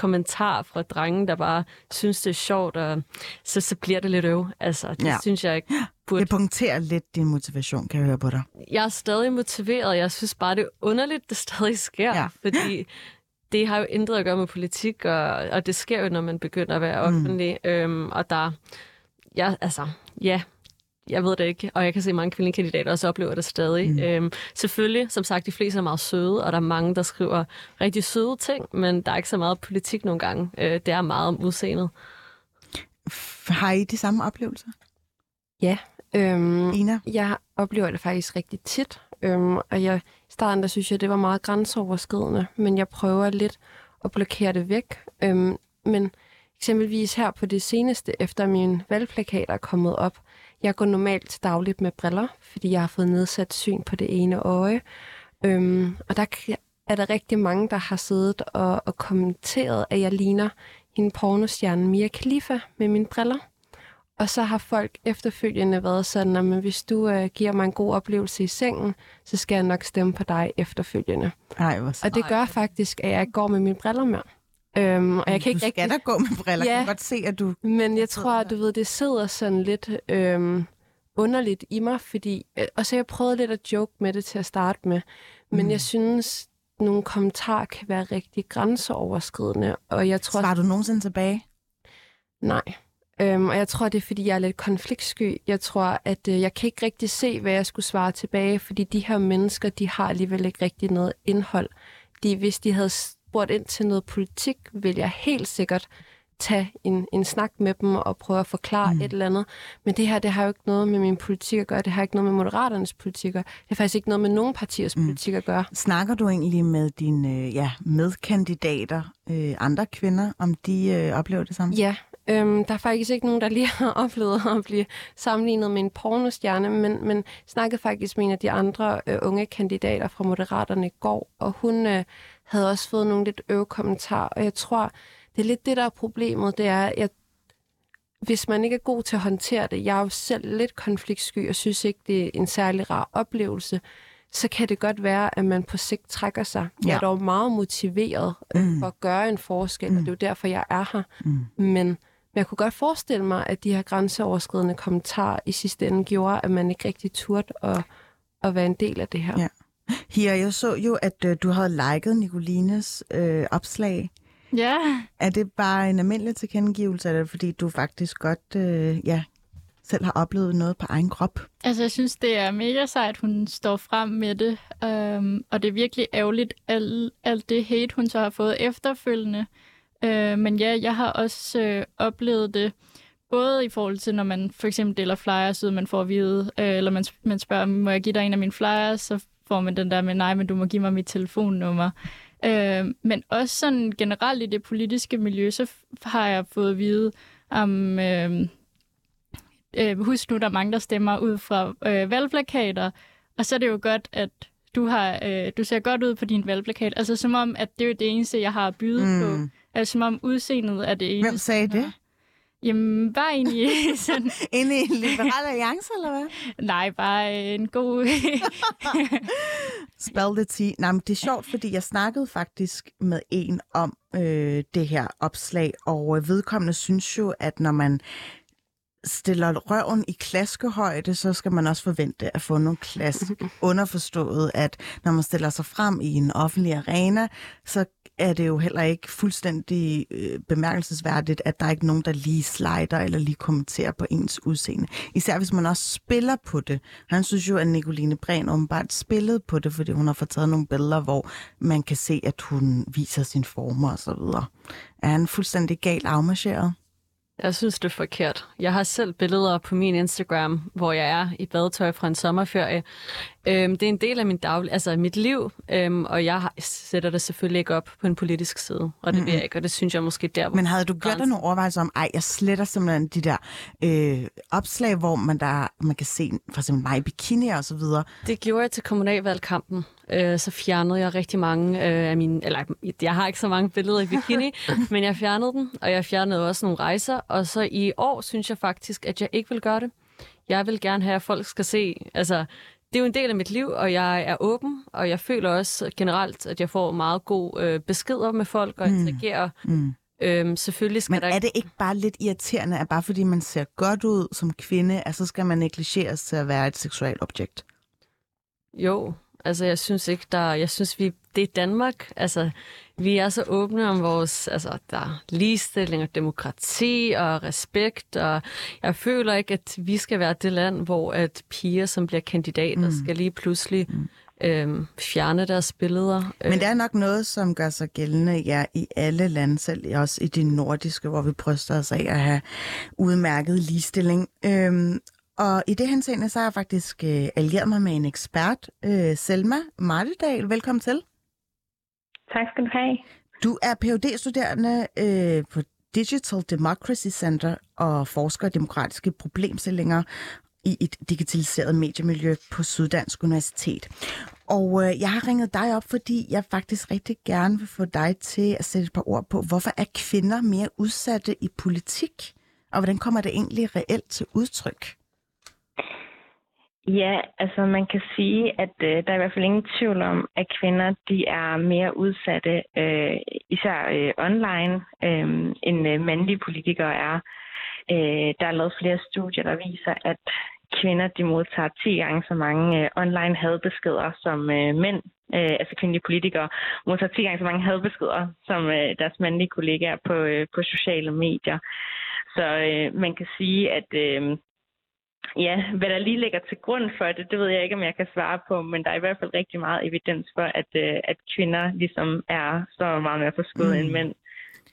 Kommentarer fra drenge, der bare synes, det er sjovt, og så, så bliver det lidt øv. Altså, det ja. synes jeg ikke burde... Det punkterer lidt din motivation, kan jeg høre på dig. Jeg er stadig motiveret. Jeg synes bare, det er underligt, det stadig sker, ja. fordi det har jo intet at gøre med politik, og, og det sker jo, når man begynder at være mm. offentlig. Mm. Øhm, og der, ja, altså, ja, jeg ved det ikke, og jeg kan se, at mange kvindelige kandidater også oplever det stadig. Mm. Øhm, selvfølgelig, som sagt, de fleste er meget søde, og der er mange, der skriver rigtig søde ting, men der er ikke så meget politik nogle gange. Øh, det er meget om udseendet. Har I de samme oplevelser? Ja. Øhm, Ina? Jeg oplever det faktisk rigtig tit, øhm, og jeg, i starten der synes jeg, det var meget grænseoverskridende, men jeg prøver lidt at blokere det væk. Øhm, men eksempelvis her på det seneste, efter min valgplakat er kommet op, jeg går normalt dagligt med briller, fordi jeg har fået nedsat syn på det ene øje. Øhm, og der er der rigtig mange, der har siddet og, og kommenteret, at jeg ligner hende pornostjerne Mia Khalifa med mine briller. Og så har folk efterfølgende været sådan, at hvis du øh, giver mig en god oplevelse i sengen, så skal jeg nok stemme på dig efterfølgende. Ej, hvor og det gør faktisk, at jeg går med mine briller mere. Øhm, og jeg kan ikke du skal rigtig... da gå med briller. Ja, jeg kan godt se, at du... Men jeg tror, at du ved, det sidder sådan lidt øhm, underligt i mig, fordi... Øh, og så jeg prøvet lidt at joke med det til at starte med. Men mm. jeg synes, nogle kommentarer kan være rigtig grænseoverskridende. Og jeg tror... Svarer du nogensinde tilbage? Nej. Øhm, og jeg tror, det er, fordi jeg er lidt konfliktsky. Jeg tror, at øh, jeg kan ikke rigtig se, hvad jeg skulle svare tilbage, fordi de her mennesker, de har alligevel ikke rigtig noget indhold. De, hvis de havde spurgt ind til noget politik, vil jeg helt sikkert tage en, en snak med dem og prøve at forklare mm. et eller andet. Men det her, det har jo ikke noget med min politik at gøre. Det har ikke noget med Moderaternes politik at Det har faktisk ikke noget med nogen partiers mm. politik at gøre. Snakker du egentlig med dine øh, ja, medkandidater, øh, andre kvinder, om de øh, oplever det samme? Ja, Øhm, der er faktisk ikke nogen, der lige har oplevet at blive sammenlignet med en pornostjerne, men, men snakkede faktisk med en af de andre øh, unge kandidater fra Moderaterne i går, og hun øh, havde også fået nogle lidt øve kommentarer, og jeg tror, det er lidt det, der er problemet, det er, at hvis man ikke er god til at håndtere det, jeg er jo selv lidt konfliktsky og synes ikke, det er en særlig rar oplevelse, så kan det godt være, at man på sigt trækker sig. Ja. Jeg er dog meget motiveret mm. for at gøre en forskel, mm. og det er jo derfor, jeg er her. Mm. Men men jeg kunne godt forestille mig, at de her grænseoverskridende kommentarer i sidste ende gjorde, at man ikke rigtig turde at, at være en del af det her. Ja. Her, jeg så jo, at øh, du havde liket Nicolines øh, opslag. Ja. Er det bare en almindelig tilkendegivelse, eller fordi du faktisk godt øh, ja, selv har oplevet noget på egen krop? Altså, jeg synes, det er mega sejt, hun står frem med det. Um, og det er virkelig ærgerligt, alt, alt det hate, hun så har fået efterfølgende. Øh, men ja, jeg har også øh, oplevet det, både i forhold til, når man for eksempel deler flyers ud, man får at vide, øh, eller man, man spørger, må jeg give dig en af mine flyers, så får man den der med, nej, men du må give mig mit telefonnummer. Øh, men også sådan generelt i det politiske miljø, så har jeg fået at vide, om... Øh, øh, husk nu, der er mange, der stemmer ud fra øh, valgplakater, og så er det jo godt, at du har øh, du ser godt ud på din valgplakat. Altså som om, at det er det eneste, jeg har at byde mm. på. Altså som om udseendet er det eneste. Hvem sagde det? Jamen, bare egentlig sådan... Inde i en liberal alliance, eller hvad? Nej, bare øh, en god... Spell the tea. Nej, men det er sjovt, fordi jeg snakkede faktisk med en om øh, det her opslag, og øh, vedkommende synes jo, at når man stiller røven i klaskehøjde, så skal man også forvente at få nogle klask. Underforstået, at når man stiller sig frem i en offentlig arena, så er det jo heller ikke fuldstændig øh, bemærkelsesværdigt, at der er ikke nogen, der lige slider eller lige kommenterer på ens udseende. Især hvis man også spiller på det. Han synes jo, at Nicoline Bren åbenbart spillede på det, fordi hun har fået taget nogle billeder, hvor man kan se, at hun viser sin former osv. Er han fuldstændig galt afmarcheret? Jeg synes, det er forkert. Jeg har selv billeder på min Instagram, hvor jeg er i badetøj fra en sommerferie. Øhm, det er en del af min daglig, altså mit liv, øhm, og jeg har, sætter det selvfølgelig ikke op på en politisk side, og det mm-hmm. vil jeg ikke, og det synes jeg måske der. Men havde du gjort dig nogle overvejelser om, ej, jeg sletter simpelthen de der øh, opslag, hvor man der man kan se for eksempel mig i bikini og så videre? Det gjorde jeg til kommunalvalgkampen. Øh, så fjernede jeg rigtig mange øh, af mine, eller jeg har ikke så mange billeder i bikini, men jeg fjernede dem, og jeg fjernede også nogle rejser, og så i år synes jeg faktisk, at jeg ikke vil gøre det. Jeg vil gerne have, at folk skal se, altså det er jo en del af mit liv, og jeg er åben, og jeg føler også generelt, at jeg får meget god øh, beskeder med folk og mm. interagerer. Mm. Øhm, selvfølgelig skal Men der... er det ikke bare lidt irriterende, at bare fordi man ser godt ud som kvinde, at så skal man negligeres til at være et seksuelt objekt? Jo, Altså, jeg synes ikke, der... Jeg synes, vi... Det er Danmark. Altså, vi er så åbne om vores... Altså, der er ligestilling og demokrati og respekt, og jeg føler ikke, at vi skal være det land, hvor at piger, som bliver kandidater, mm. skal lige pludselig mm. øhm, fjerne deres billeder. Men det er nok noget, som gør sig gældende ja, i alle lande, selv også i de nordiske, hvor vi bryster os af at have udmærket ligestilling. Øhm, og i det henseende, så har jeg faktisk øh, allieret mig med en ekspert, øh, Selma Martedal. Velkommen til. Tak skal du have. Du er phd studerende øh, på Digital Democracy Center og forsker i demokratiske problemstillinger i et digitaliseret mediemiljø på Syddansk Universitet. Og øh, jeg har ringet dig op, fordi jeg faktisk rigtig gerne vil få dig til at sætte et par ord på, hvorfor er kvinder mere udsatte i politik? Og hvordan kommer det egentlig reelt til udtryk? Ja, altså man kan sige, at øh, der er i hvert fald ingen tvivl om, at kvinder de er mere udsatte, øh, især øh, online, øh, end øh, mandlige politikere er. Øh, der er lavet flere studier, der viser, at kvinder de modtager 10 gange så mange øh, online hadbeskeder som øh, mænd, øh, altså kvindelige politikere, modtager 10 gange så mange hadbeskeder som øh, deres mandlige kollegaer på, øh, på sociale medier. Så øh, man kan sige, at øh, Ja, hvad der lige ligger til grund for det, det ved jeg ikke, om jeg kan svare på, men der er i hvert fald rigtig meget evidens for, at, øh, at kvinder ligesom er så meget mere forskuddet mm. end mænd,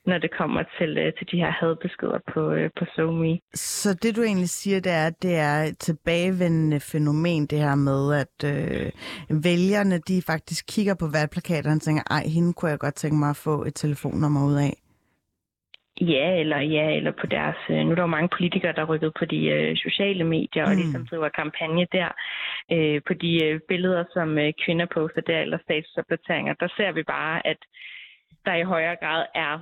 når det kommer til, øh, til de her hadbeskeder på, øh, på SoMe. Så det du egentlig siger, det er, at det er et tilbagevendende fænomen, det her med, at øh, vælgerne de faktisk kigger på valgplakaterne og tænker, ej, hende kunne jeg godt tænke mig at få et telefonnummer ud af. Ja, eller ja, eller på deres... Øh, nu er der jo mange politikere, der er rykket på de øh, sociale medier, mm. og ligesom driver kampagne der. Øh, på de øh, billeder, som øh, kvinder poster der, eller statusopdateringer, der ser vi bare, at der i højere grad er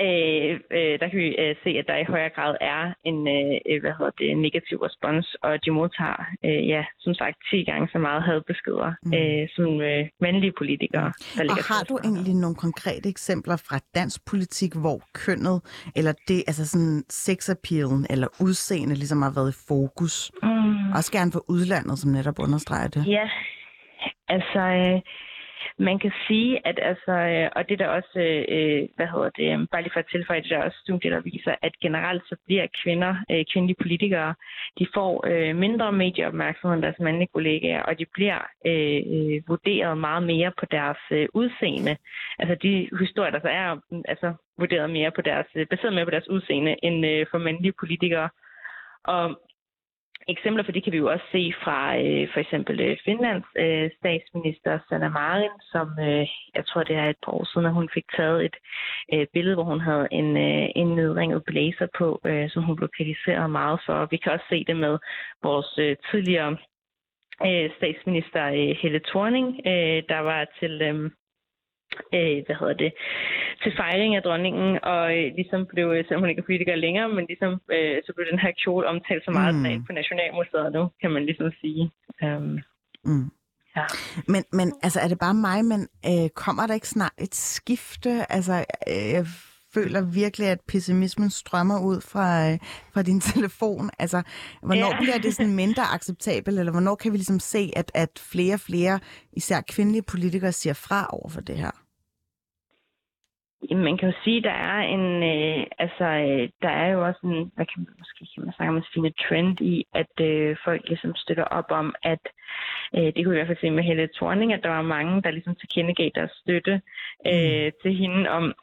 øh, øh, der kan vi øh, se, at der i højere grad er en øh, hvad hedder det, negativ respons, og de modtager, øh, ja, som sagt, 10 gange så meget hadbeskeder mm. øh, som øh, mandlige politikere. Der og har du egentlig nogle konkrete eksempler fra dansk politik, hvor kønnet, eller det, altså sådan sexappealen, eller udseende ligesom har været i fokus? Mm. Også gerne for udlandet, som netop understreger det. Ja, altså... Øh, man kan sige, at altså, øh, og det der også, øh, øh, hvad hedder det, øhm, bare lige for at tilføje, det der også studier, der viser, at generelt så bliver kvinder, øh, kvindelige politikere, de får øh, mindre medieopmærksomhed end deres mandlige kollegaer, og de bliver øh, vurderet meget mere på deres øh, udseende. Altså de historier, der så er, altså vurderet mere på deres, baseret mere på deres udseende end øh, for mandlige politikere. Og Eksempler for det kan vi jo også se fra øh, for eksempel øh, Finlands øh, statsminister Sanna Marin, som øh, jeg tror det er et par år siden, at hun fik taget et øh, billede, hvor hun havde en, øh, en nedringet blazer på, øh, som hun blev kritiseret meget for. Vi kan også se det med vores øh, tidligere øh, statsminister øh, Helle Thorning, øh, der var til... Øh, øh, hvad hedder det, til fejring af dronningen, og øh, ligesom blev, øh, selvom hun ikke er politiker længere, men ligesom, øh, så blev den her kjole omtalt så meget mm. på Nationalmuseet nu, kan man ligesom sige. Um, mm. Ja. Men, men altså, er det bare mig, men øh, kommer der ikke snart et skifte? Altså, øh, føler virkelig, at pessimismen strømmer ud fra, øh, fra din telefon. Altså, hvornår ja. bliver det sådan mindre acceptabelt, eller hvornår kan vi ligesom se, at, at flere og flere, især kvindelige politikere, siger fra over for det her? Jamen, man kan jo sige, der er en, øh, altså, øh, der er jo også en, hvad kan man, måske kan man snakke om en fine trend i, at øh, folk ligesom støtter op om, at øh, det kunne vi i hvert fald se med Helle Thorning, at der var mange, der ligesom tilkendegav deres støtte øh, mm. til hende om,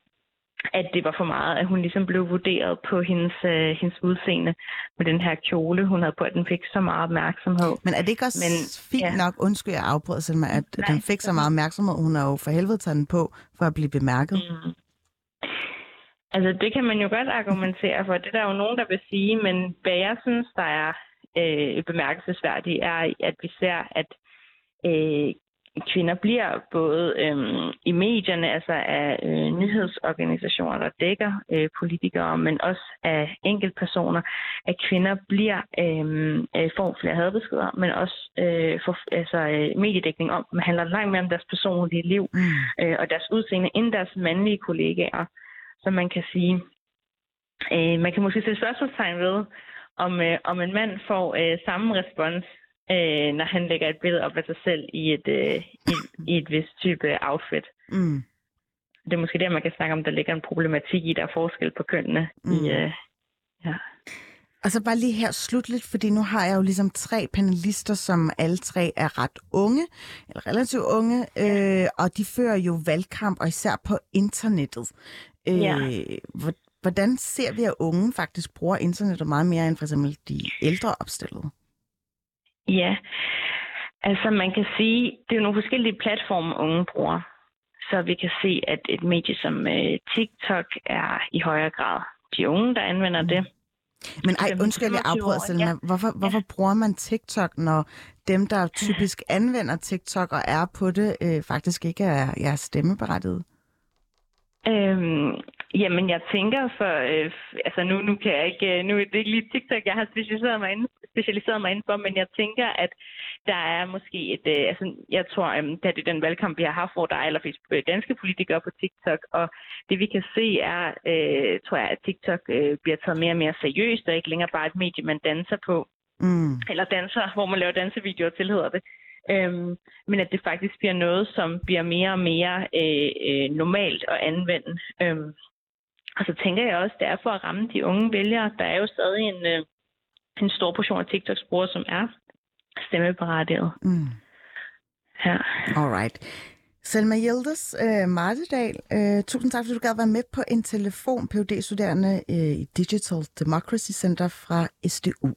at det var for meget, at hun ligesom blev vurderet på hendes, øh, hendes udseende med den her kjole, hun havde på, at den fik så meget opmærksomhed. Men er det ikke også Men, fint ja. nok, undskyld jeg afbryder, Selma, at Nej, den fik så meget opmærksomhed, hun har jo for helvede taget den på, for at blive bemærket? Mm. Altså, det kan man jo godt argumentere for. Det er der jo nogen, der vil sige, men hvad jeg synes, der er øh, bemærkelsesværdigt, er, at vi ser, at øh, kvinder bliver både øh, i medierne, altså af øh, nyhedsorganisationer, der dækker øh, politikere, men også af enkeltpersoner, at kvinder bliver øh, øh, får flere hadbeskeder, men også øh, får altså, øh, mediedækning om, man handler langt mere om deres personlige liv mm. øh, og deres udseende end deres mandlige kollegaer som man kan sige. Øh, man kan måske sætte spørgsmålstegn ved, om, øh, om en mand får øh, samme respons, øh, når han lægger et billede op af sig selv i et, øh, i, i et vist type outfit. Mm. Det er måske der, man kan snakke om, der ligger en problematik i, der er forskel på kønnene. Mm. I, øh, ja. Og så bare lige her slutligt, fordi nu har jeg jo ligesom tre panelister, som alle tre er ret unge, eller relativt unge, øh, og de fører jo valgkamp, og især på internettet. Øh, ja. Hvordan ser vi, at unge faktisk bruger internettet meget mere end for eksempel de ældre opstillede? Ja, altså man kan sige, det er jo nogle forskellige platforme, unge bruger. Så vi kan se, at et medie som uh, TikTok er i højere grad de unge, der anvender det. Men ej, undskyld, jeg afbryder, Selma. Ja. Hvorfor, hvorfor ja. bruger man TikTok, når dem, der typisk anvender TikTok og er på det, øh, faktisk ikke er, er stemmeberettiget? Øhm, jamen, jeg tænker for... Øh, altså, nu, nu kan jeg ikke... Nu er det ikke lige TikTok, jeg har specialiseret mig, inden, specialiseret mig inden for, men jeg tænker, at der er måske et... Øh, altså, jeg tror, øh, at det er den valgkamp, vi har haft, hvor der er allerflest øh, danske politikere på TikTok, og det vi kan se er, øh, tror jeg, at TikTok øh, bliver taget mere og mere seriøst, og ikke længere bare et medie, man danser på. Mm. Eller danser, hvor man laver dansevideoer til, hedder det. Øhm, men at det faktisk bliver noget, som bliver mere og mere øh, øh, normalt at anvende. Øhm, og så tænker jeg også, det er for at ramme de unge vælgere. Der er jo stadig en, øh, en stor portion af TikToks brugere, som er stemmeberettiget. Mm. Ja. Alright. Selma Hjeldes, øh, Martedal, øh, tusind tak, fordi du gad være med på en telefon, phd studerende øh, i Digital Democracy Center fra SDU.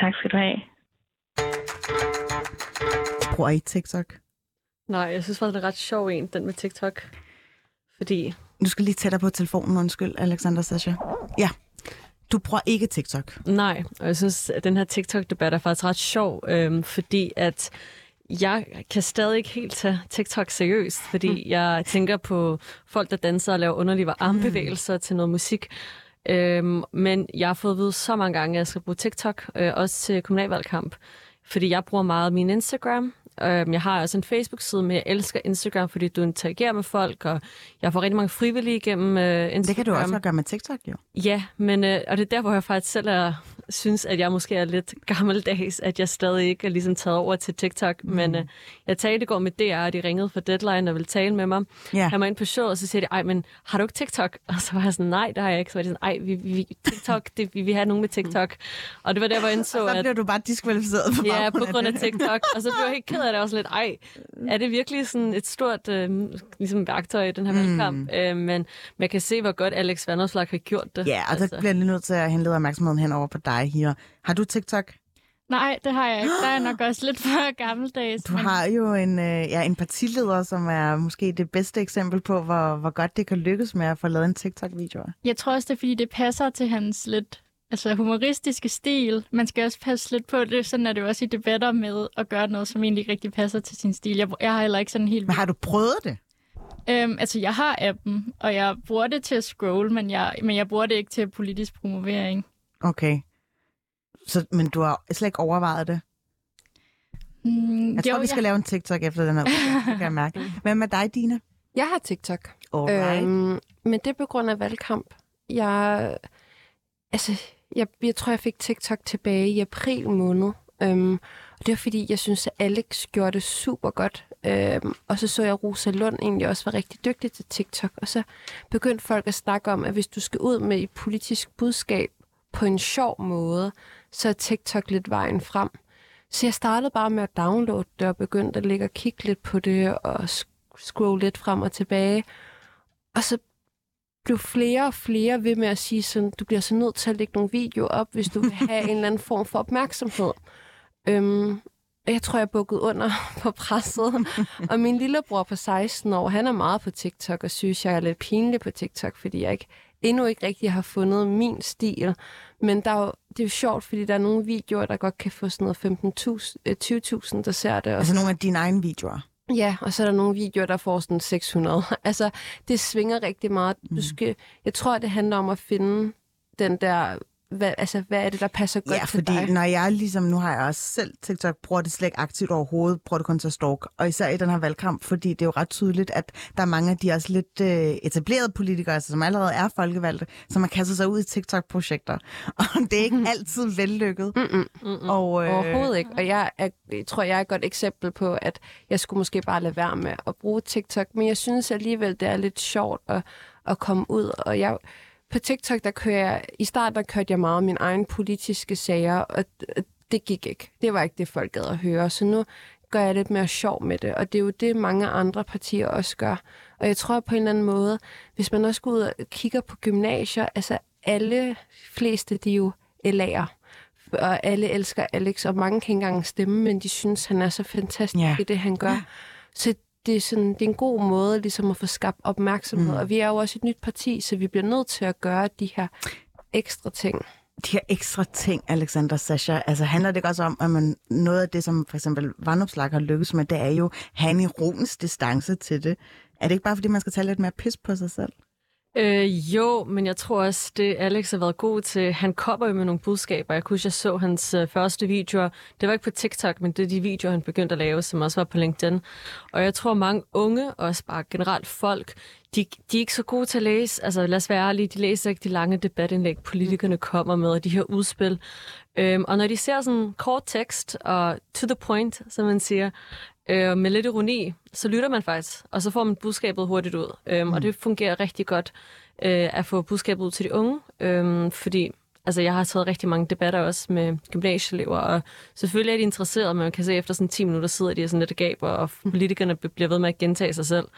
Tak skal du have. Bruger I TikTok? Nej, jeg synes faktisk, det er ret sjov en, den med TikTok. Fordi... Du skal lige tættere på telefonen, undskyld, Alexander Sasha. Ja, du bruger ikke TikTok? Nej, og jeg synes, at den her TikTok-debat er faktisk ret sjov, øhm, fordi at jeg kan stadig ikke helt tage TikTok seriøst, fordi mm. jeg tænker på folk, der danser og laver underlige armbevægelser mm. til noget musik. Øhm, men jeg har fået at vide så mange gange, at jeg skal bruge TikTok, øh, også til kommunalvalgkamp. Fordi jeg bruger meget min Instagram. Øhm, jeg har også en Facebook-side, men jeg elsker Instagram, fordi du interagerer med folk, og jeg får rigtig mange frivillige gennem øh, Instagram. Det kan du også gøre med TikTok, jo. Ja, men, øh, og det er der, hvor jeg faktisk selv er, synes, at jeg måske er lidt gammeldags, at jeg stadig ikke er ligesom taget over til TikTok. Mm. Men øh, jeg talte i går med DR, og de ringede for Deadline og ville tale med mig. Yeah. Jeg var ind på show, og så siger de, ej, men har du ikke TikTok? Og så var jeg sådan, nej, det har jeg ikke. Så var de sådan, ej, vi, vi, TikTok, det, vi vil have nogen med TikTok. Og det var der, hvor jeg indså, og så bliver du bare diskvalificeret på Ja, på grund af TikTok. Og så blev jeg helt ked af det også lidt, ej, er det virkelig sådan et stort øh, ligesom værktøj i den her mm. valgkamp? Øh, men man kan se, hvor godt Alex Vanderslag har gjort det. Ja, og altså. der bliver jeg nødt til at henlede opmærksomheden hen over på dig her. Har du TikTok? Nej, det har jeg ikke. Der er nok også lidt for gammeldags. Du men... har jo en, øh, ja, en partileder, som er måske det bedste eksempel på, hvor, hvor godt det kan lykkes med at få lavet en TikTok-video. Jeg tror også, det er, fordi det passer til hans lidt altså humoristiske stil. Man skal også passe lidt på det. Sådan er det jo også i debatter med at gøre noget, som egentlig ikke rigtig passer til sin stil. Jeg, jeg har heller ikke sådan helt... Men har du prøvet det? Øhm, altså, jeg har appen, og jeg bruger det til at scrolle, men jeg, men jeg bruger det ikke til politisk promovering. Okay. Så, men du har slet ikke overvejet det? Mm, Jeg tror, jo, vi skal lave en TikTok efter den her uge, det kan jeg mærke. Hvad med dig, Dina? Jeg har TikTok. Alright. Øhm, men det er på grund af valgkamp. Jeg, altså, jeg, jeg tror, jeg fik TikTok tilbage i april måned. Øhm, og det var fordi, jeg synes, at Alex gjorde det super godt. Øhm, og så så jeg, at Rosa Lund egentlig også var rigtig dygtig til TikTok. Og så begyndte folk at snakke om, at hvis du skal ud med et politisk budskab på en sjov måde, så er TikTok lidt vejen frem. Så jeg startede bare med at downloade det og begyndte at ligge og kigge lidt på det og scrolle lidt frem og tilbage. Og så blev flere og flere ved med at sige sådan, du bliver så nødt til at lægge nogle videoer op, hvis du vil have en eller anden form for opmærksomhed. Øhm, jeg tror, jeg bukkede under på presset. og min lillebror på 16 år, han er meget på TikTok og synes, jeg er lidt pinlig på TikTok, fordi jeg ikke, endnu ikke rigtig har fundet min stil. Men der er jo, det er jo sjovt, fordi der er nogle videoer, der godt kan få sådan noget 15.000, øh, 20.000, der ser det. Og Altså nogle af dine egne videoer. Ja, og så er der nogle videoer, der får sådan 600. Altså, det svinger rigtig meget. Du skal, jeg tror, det handler om at finde den der... Hvad, altså, hvad er det, der passer godt Ja, til fordi dig? når jeg ligesom, nu har jeg også selv TikTok, bruger det slet ikke aktivt overhovedet, bruger det kun til stalk. Og især i den her valgkamp, fordi det er jo ret tydeligt, at der er mange af de også lidt øh, etablerede politikere, altså, som allerede er folkevalgte, som har kastet sig ud i TikTok-projekter. Og det er ikke altid vellykket. Mm-mm. Mm-mm. Og, øh, Overhovedet ikke. Og jeg, er, jeg tror, jeg er et godt eksempel på, at jeg skulle måske bare lade være med at bruge TikTok. Men jeg synes alligevel, det er lidt sjovt at, at komme ud. Og jeg, på TikTok, der kører jeg, i starten der kørte jeg meget mine egne politiske sager, og det gik ikke. Det var ikke det, folk gad at høre. Så nu gør jeg lidt mere sjov med det, og det er jo det, mange andre partier også gør. Og jeg tror på en eller anden måde, hvis man også går ud og kigger på gymnasier, altså alle fleste, de er jo LA'er og alle elsker Alex, og mange kan ikke engang stemme, men de synes, han er så fantastisk Ja. i det, han gør. Så det er, sådan, det er en god måde ligesom at få skabt opmærksomhed. Mm. Og vi er jo også et nyt parti, så vi bliver nødt til at gøre de her ekstra ting. de her ekstra ting, Alexander Sasha, altså handler det ikke også om, at man, noget af det, som for eksempel Vandopslag har lykkes med, det er jo at have en ironisk distance til det. Er det ikke bare, fordi man skal tage lidt mere pis på sig selv? Øh, jo, men jeg tror også, det Alex har været god til, han kommer jo med nogle budskaber. Jeg kunne huske, jeg så hans øh, første videoer. Det var ikke på TikTok, men det er de videoer, han begyndte at lave, som også var på LinkedIn. Og jeg tror, mange unge, og også bare generelt folk, de, de er ikke så gode til at læse. Altså lad os være ærlige, de læser ikke de lange debatindlæg, politikerne kommer med, og de her udspil. Øhm, og når de ser sådan kort tekst og to the point, som man siger, øh, med lidt ironi, så lytter man faktisk, og så får man budskabet hurtigt ud. Øhm, Og det fungerer rigtig godt øh, at få budskabet ud til de unge, øhm, fordi altså, jeg har taget rigtig mange debatter også med gymnasieelever, og selvfølgelig er de interesserede, men man kan se, at efter sådan 10 minutter sidder de sådan lidt gaber, og politikerne bliver ved med at gentage sig selv.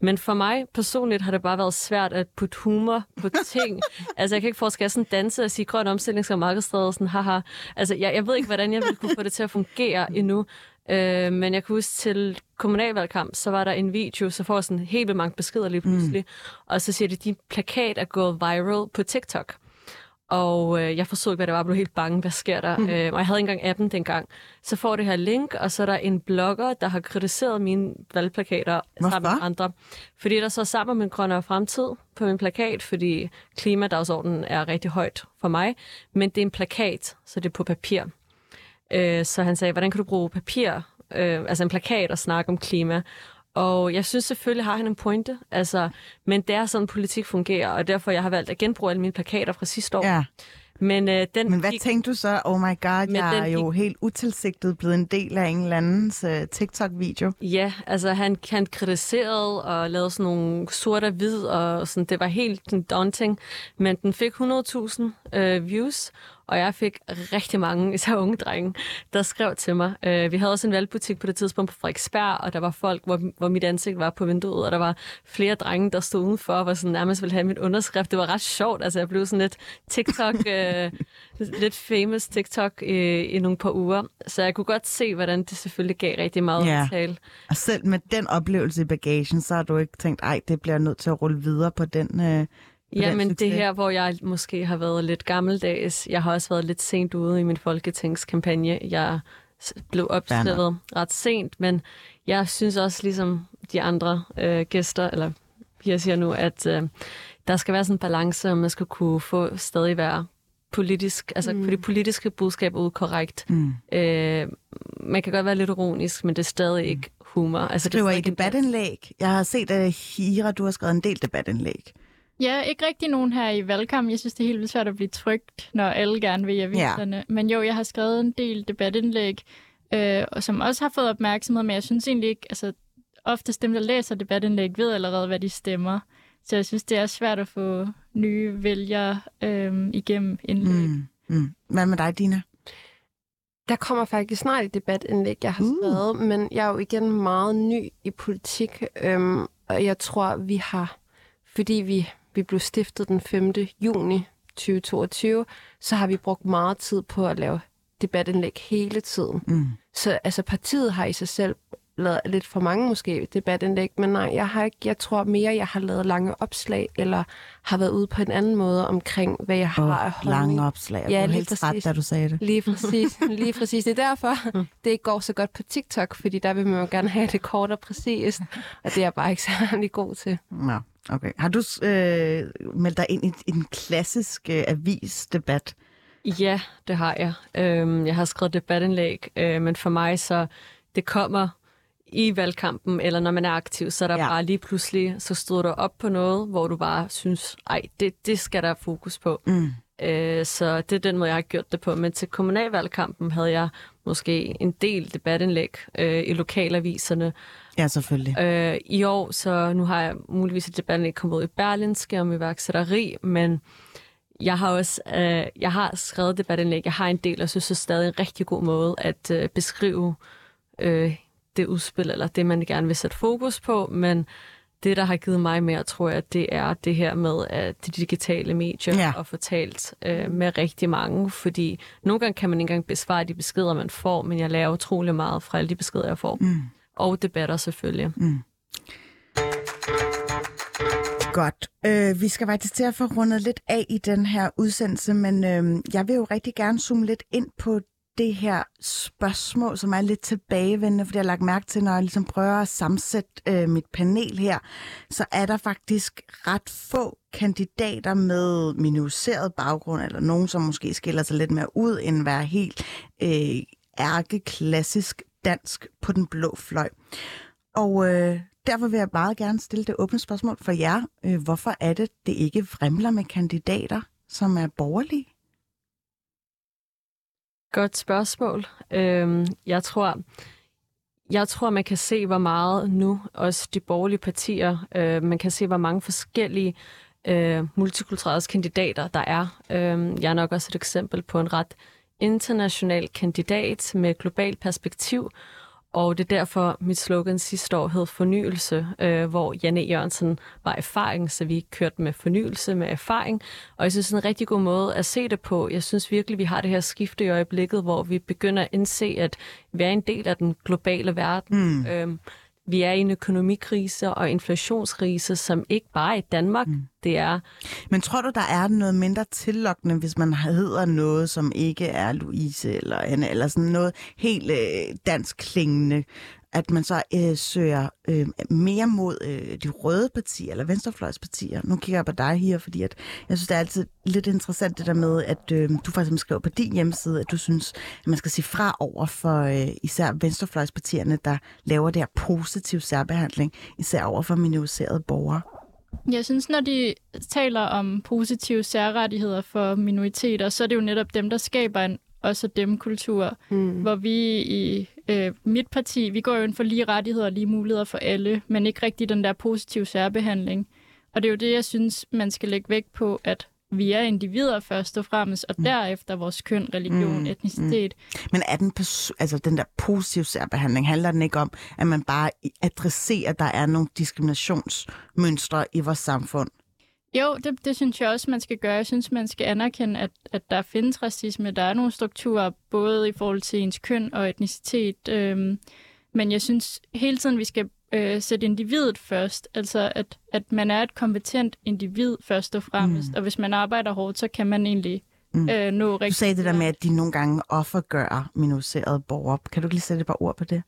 Men for mig personligt har det bare været svært at putte humor på ting. altså, jeg kan ikke forske, at sådan danse og sige grøn omstilling skal markedsstræde, sådan haha. Altså, jeg, jeg ved ikke, hvordan jeg ville kunne få det til at fungere endnu. Øh, men jeg kan huske til kommunalvalgkamp, så var der en video, så får sådan helt vildt mange beskeder lige pludselig. Mm. Og så siger de, at din plakat er gået viral på TikTok. Og øh, jeg forstod ikke, hvad det var, jeg blev helt bange, hvad sker der? Mm. Øh, og jeg havde ikke engang appen dengang. Så får det her link, og så er der en blogger, der har kritiseret mine valgplakater sammen med Hvorfor? andre. Fordi der så sammen med en grønnere fremtid på min plakat, fordi klimadagsordenen er rigtig højt for mig. Men det er en plakat, så det er på papir. Øh, så han sagde, hvordan kan du bruge papir, øh, altså en plakat, og snakke om klima? Og jeg synes selvfølgelig har han en pointe, altså, men det er sådan, politik fungerer, og derfor jeg har valgt at genbruge alle mine plakater fra sidste år. Ja. Men, øh, den Men hvad gik- tænkte du så? Oh my god, Men jeg er jo helt utilsigtet blevet en del af en eller andens uh, TikTok-video. Ja, altså han, han kritiserede og lavede sådan nogle sort og hvid, og sådan, det var helt daunting. Men den fik 100.000 øh, views, og jeg fik rigtig mange, især unge drenge, der skrev til mig. Øh, vi havde også en valgbutik på det tidspunkt på Frederiksberg, og der var folk, hvor, hvor mit ansigt var på vinduet, og der var flere drenge, der stod udenfor, og var sådan, nærmest ville have mit underskrift. Det var ret sjovt, altså jeg blev sådan lidt TikTok, øh, lidt famous TikTok øh, i nogle par uger. Så jeg kunne godt se, hvordan det selvfølgelig gav rigtig meget Ja. omtale. Og selv med den oplevelse i bagagen, så har du ikke tænkt, ej, det bliver nødt til at rulle videre på den. Øh, på Ja, den men det her, hvor jeg måske har været lidt gammeldags, jeg har også været lidt sent ude i min folketingskampagne. Jeg blev opstillet ret sent, men jeg synes også ligesom, de andre øh, gæster, eller jeg siger nu, at øh, der skal være sådan en balance, og man skal kunne få stadig være politisk, altså mm. det politiske budskab ud korrekt. Mm. Øh, man kan godt være lidt ironisk, men det er stadig mm. ikke humor. Altså, Skriver det I debatindlæg? Jeg har set, at Hira, du har skrevet en del debatindlæg. Ja, ikke rigtig nogen her i valgkamp. Jeg synes, det er helt vildt svært at blive trygt, når alle gerne vil i aviserne. Ja. Men jo, jeg har skrevet en del debatindlæg, øh, og som også har fået opmærksomhed, men jeg synes egentlig ikke, altså oftest dem, der læser debatindlæg, ved allerede, hvad de stemmer. Så jeg synes, det er svært at få nye vælgere øh, igennem indlæg. Mm, mm. Hvad med dig, Dina? Der kommer faktisk snart et debatindlæg, jeg har uh. skrevet, men jeg er jo igen meget ny i politik, øhm, og jeg tror, vi har, fordi vi, vi blev stiftet den 5. juni 2022, så har vi brugt meget tid på at lave debatindlæg hele tiden. Mm. Så altså, partiet har i sig selv lavet lidt for mange måske debatindlæg, men nej, jeg har ikke, jeg tror mere, jeg har lavet lange opslag, eller har været ude på en anden måde omkring, hvad jeg har af holdning. lange opslag. Ja, jeg helt præcis. ret, da du sagde det. Lige præcis. lige præcis. Det er derfor, mm. det ikke går så godt på TikTok, fordi der vil man jo gerne have det kort og præcist, og det er jeg bare ikke særlig god til. Nå, okay. Har du øh, meldt dig ind i en klassisk øh, avisdebat? Ja, det har jeg. Øhm, jeg har skrevet debatindlæg, øh, men for mig så, det kommer i valgkampen, eller når man er aktiv, så er der ja. bare lige pludselig, så stod du op på noget, hvor du bare synes, ej, det, det skal der fokus på. Mm. Øh, så det er den måde, jeg har gjort det på. Men til kommunalvalgkampen havde jeg måske en del debatindlæg øh, i lokalaviserne. Ja, selvfølgelig. Øh, I år, så nu har jeg muligvis et debatindlæg kommet ud i Berlinske om iværksætteri, men jeg har også øh, jeg har skrevet debatindlæg. Jeg har en del, og synes det er stadig en rigtig god måde at øh, beskrive øh, det udspil, eller det, man gerne vil sætte fokus på, men det, der har givet mig mere, tror jeg, det er det her med at de digitale medier ja. og fortalt øh, med rigtig mange, fordi nogle gange kan man ikke engang besvare de beskeder, man får, men jeg lærer utrolig meget fra alle de beskeder, jeg får. Mm. Og debatter selvfølgelig. Mm. Godt. Øh, vi skal faktisk til at få rundet lidt af i den her udsendelse, men øh, jeg vil jo rigtig gerne zoome lidt ind på det her spørgsmål, som er lidt tilbagevendende, fordi jeg har lagt mærke til, når jeg ligesom prøver at sammensætte øh, mit panel her, så er der faktisk ret få kandidater med minoriseret baggrund, eller nogen, som måske skiller sig lidt mere ud, end være helt øh, ærkeklassisk dansk på den blå fløj. Og øh, derfor vil jeg meget gerne stille det åbne spørgsmål for jer. Øh, hvorfor er det, det ikke fremler med kandidater, som er borgerlige? Godt spørgsmål. Øhm, jeg tror, jeg tror, man kan se, hvor meget nu, også de borgerlige partier, øh, man kan se, hvor mange forskellige øh, multikulturelle kandidater der er. Øh, jeg er nok også et eksempel på en ret international kandidat med globalt perspektiv, og det er derfor, mit slogan sidste år hed Fornyelse, øh, hvor Janne Jørgensen var erfaring, så vi kørte med fornyelse med erfaring. Og jeg synes, det er en rigtig god måde at se det på. Jeg synes virkelig, vi har det her skifte i øjeblikket, hvor vi begynder at indse, at vi er en del af den globale verden. Mm. Øh, vi er i en økonomikrise og inflationskrise, som ikke bare er i Danmark, mm. det er... Men tror du, der er noget mindre tillokkende, hvis man hedder noget, som ikke er Louise eller Anne, eller sådan noget helt øh, dansk klingende, at man så øh, søger øh, mere mod øh, de røde partier, eller venstrefløjspartier. Nu kigger jeg på dig her, fordi at, jeg synes, det er altid lidt interessant det der med, at øh, du faktisk skriver på din hjemmeside, at du synes, at man skal sige fra over for øh, især venstrefløjspartierne, der laver det her positiv særbehandling, især over for minoriserede borgere. Jeg synes, når de taler om positive særrettigheder for minoriteter, så er det jo netop dem, der skaber en også dem kultur, mm. hvor vi i øh, mit parti, vi går jo ind for lige rettigheder og lige muligheder for alle, men ikke rigtig den der positive særbehandling. Og det er jo det, jeg synes, man skal lægge vægt på, at vi er individer først og fremmest, og mm. derefter vores køn, religion, mm. etnicitet. Mm. Men er den, altså den der positive særbehandling, handler den ikke om, at man bare adresserer, at der er nogle diskriminationsmønstre i vores samfund? Jo, det, det synes jeg også, man skal gøre. Jeg synes, man skal anerkende, at, at der findes racisme. Der er nogle strukturer, både i forhold til ens køn og etnicitet. Øhm, men jeg synes hele tiden, vi skal øh, sætte individet først. Altså, at, at man er et kompetent individ først og fremmest. Mm. Og hvis man arbejder hårdt, så kan man egentlig mm. øh, nå rigtig Du sagde det der med, at de nogle gange offergør minoriserede borgere. Kan du lige sætte et par ord på det?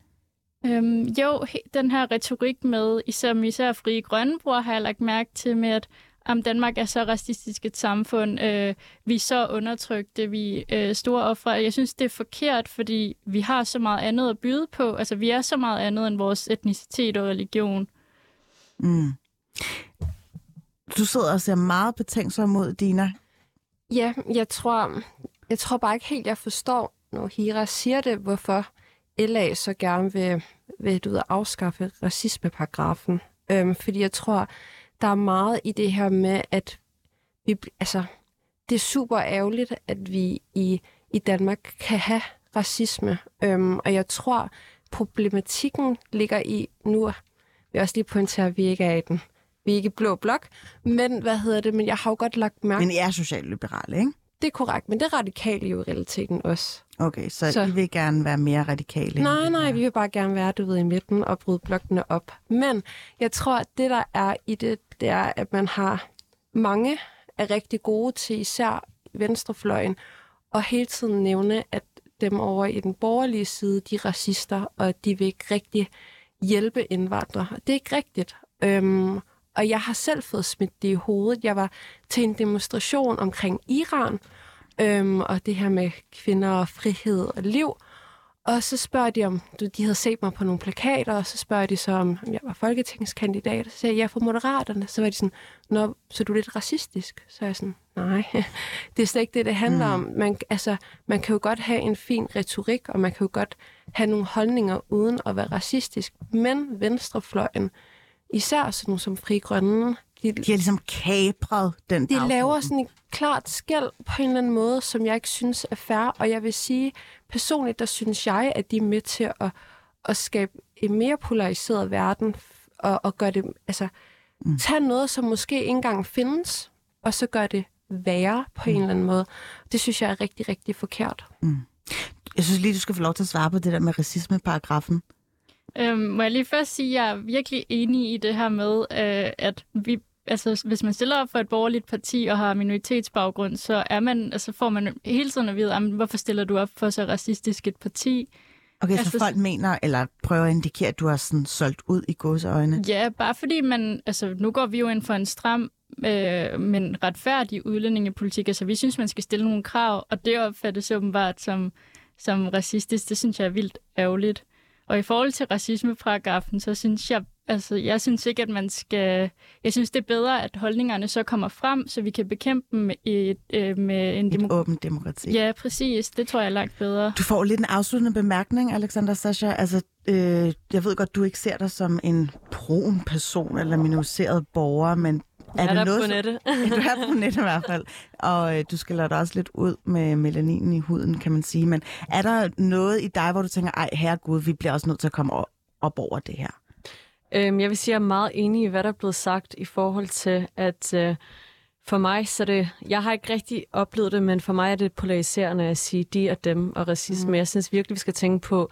Øhm, jo, den her retorik med, især, især frie grønne bruger, har jeg lagt mærke til med, at om Danmark er så racistisk et samfund, øh, vi er så undertrykte, vi er øh, store ofre. Jeg synes, det er forkert, fordi vi har så meget andet at byde på. Altså, vi er så meget andet end vores etnicitet og religion. Mm. Du sidder og ser meget betænksom mod Dina. Ja, jeg tror, jeg tror bare ikke helt, jeg forstår, når Hira siger det, hvorfor LA så gerne vil, vil du ved, afskaffe racismeparagrafen. Øhm, fordi jeg tror, der er meget i det her med, at vi, altså, det er super ærgerligt, at vi i, i Danmark kan have racisme. Øhm, og jeg tror, problematikken ligger i, nu vil jeg også lige pointere, at vi ikke er i den. Vi er ikke blå blok, men hvad hedder det? Men jeg har jo godt lagt mærke Men I er socialliberale, ikke? Det er korrekt, men det er radikale jo i realiteten også. Okay, så, så I vil gerne være mere radikale? Nej, nej, vi vil bare gerne være, du ved, i midten og bryde blokkene op. Men jeg tror, at det, der er i det, det er, at man har mange er rigtig gode til, især venstrefløjen, og hele tiden nævne, at dem over i den borgerlige side, de er racister, og de vil ikke rigtig hjælpe indvandrere. Det er ikke rigtigt. Øhm, og jeg har selv fået smidt det i hovedet. Jeg var til en demonstration omkring Iran, øhm, og det her med kvinder og frihed og liv. Og så spørger de om, du, de havde set mig på nogle plakater, og så spørger de så, om om jeg var folketingskandidat. Og så sagde jeg, jeg er fra Moderaterne. Så var de sådan, Nå, så er du lidt racistisk? Så er jeg sådan, nej, det er slet ikke det, det handler mm. om. Man, altså, man kan jo godt have en fin retorik, og man kan jo godt have nogle holdninger uden at være racistisk. Men venstrefløjen, især sådan nogle som Fri Grønne, de, De har ligesom kapret den de dagsorden. laver sådan et klart skæld på en eller anden måde, som jeg ikke synes er fair. Og jeg vil sige, personligt, der synes jeg, at de er med til at, at skabe en mere polariseret verden, og, og gøre det, altså, mm. tage noget, som måske ikke engang findes, og så gøre det værre på mm. en eller anden måde. Det synes jeg er rigtig, rigtig forkert. Jeg synes lige, du skal få lov til at svare på det der med racismeparagrafen. Øhm, må jeg lige først sige, at jeg er virkelig enig i det her med, øh, at vi, altså, hvis man stiller op for et borgerligt parti og har minoritetsbaggrund, så er man, altså, får man hele tiden at vide, "Jamen, hvorfor stiller du op for så racistisk et parti? Okay, så Altså- folk mener, eller prøver at indikere, at du har sådan solgt ud i gåseøjne. Ja, bare fordi man, altså nu går vi jo ind for en stram, øh, men retfærdig udlændingepolitik. Altså vi synes, man skal stille nogle krav, og det opfattes åbenbart som, som racistisk. Det synes jeg er vildt ærgerligt. Og i forhold til racismeparagrafen, så synes jeg, altså jeg synes ikke, at man skal, jeg synes det er bedre, at holdningerne så kommer frem, så vi kan bekæmpe dem i et, øh, med en Et demokrati. åbent demokrati. Ja, præcis. Det tror jeg er langt bedre. Du får lidt en afsluttende bemærkning, Alexander Sasha. Altså, øh, jeg ved godt, du ikke ser dig som en brun person eller minoriseret borger, men er Er det noget, på nettet? du er på nettet i hvert fald, og øh, du skal lade dig også lidt ud med melaninen i huden, kan man sige. Men er der noget i dig, hvor du tænker, ej herregud, vi bliver også nødt til at komme op over det her? Øhm, jeg vil sige, at jeg er meget enig i, hvad der er blevet sagt i forhold til, at øh, for mig, så det, jeg har ikke rigtig oplevet det, men for mig er det polariserende at sige de og dem og racisme. Mm. Jeg synes virkelig, vi skal tænke på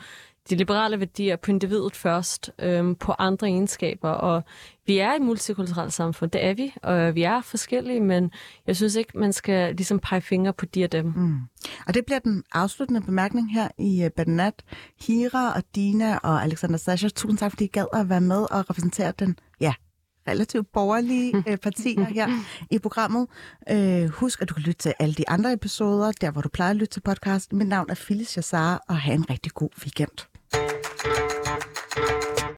de liberale værdier, på individet først, øhm, på andre egenskaber. Og vi er et multikulturelt samfund, det er vi, og vi er forskellige, men jeg synes ikke, man skal ligesom pege fingre på de og dem. Mm. Og det bliver den afsluttende bemærkning her i uh, Banat. Hira og Dina og Alexander Sasha, tusind tak, fordi I gad at være med og repræsentere den, ja, relativt borgerlige øh, partier her i programmet. Øh, husk, at du kan lytte til alle de andre episoder, der hvor du plejer at lytte til podcast. Mit navn er Phyllis Jassar, og have en rigtig god weekend.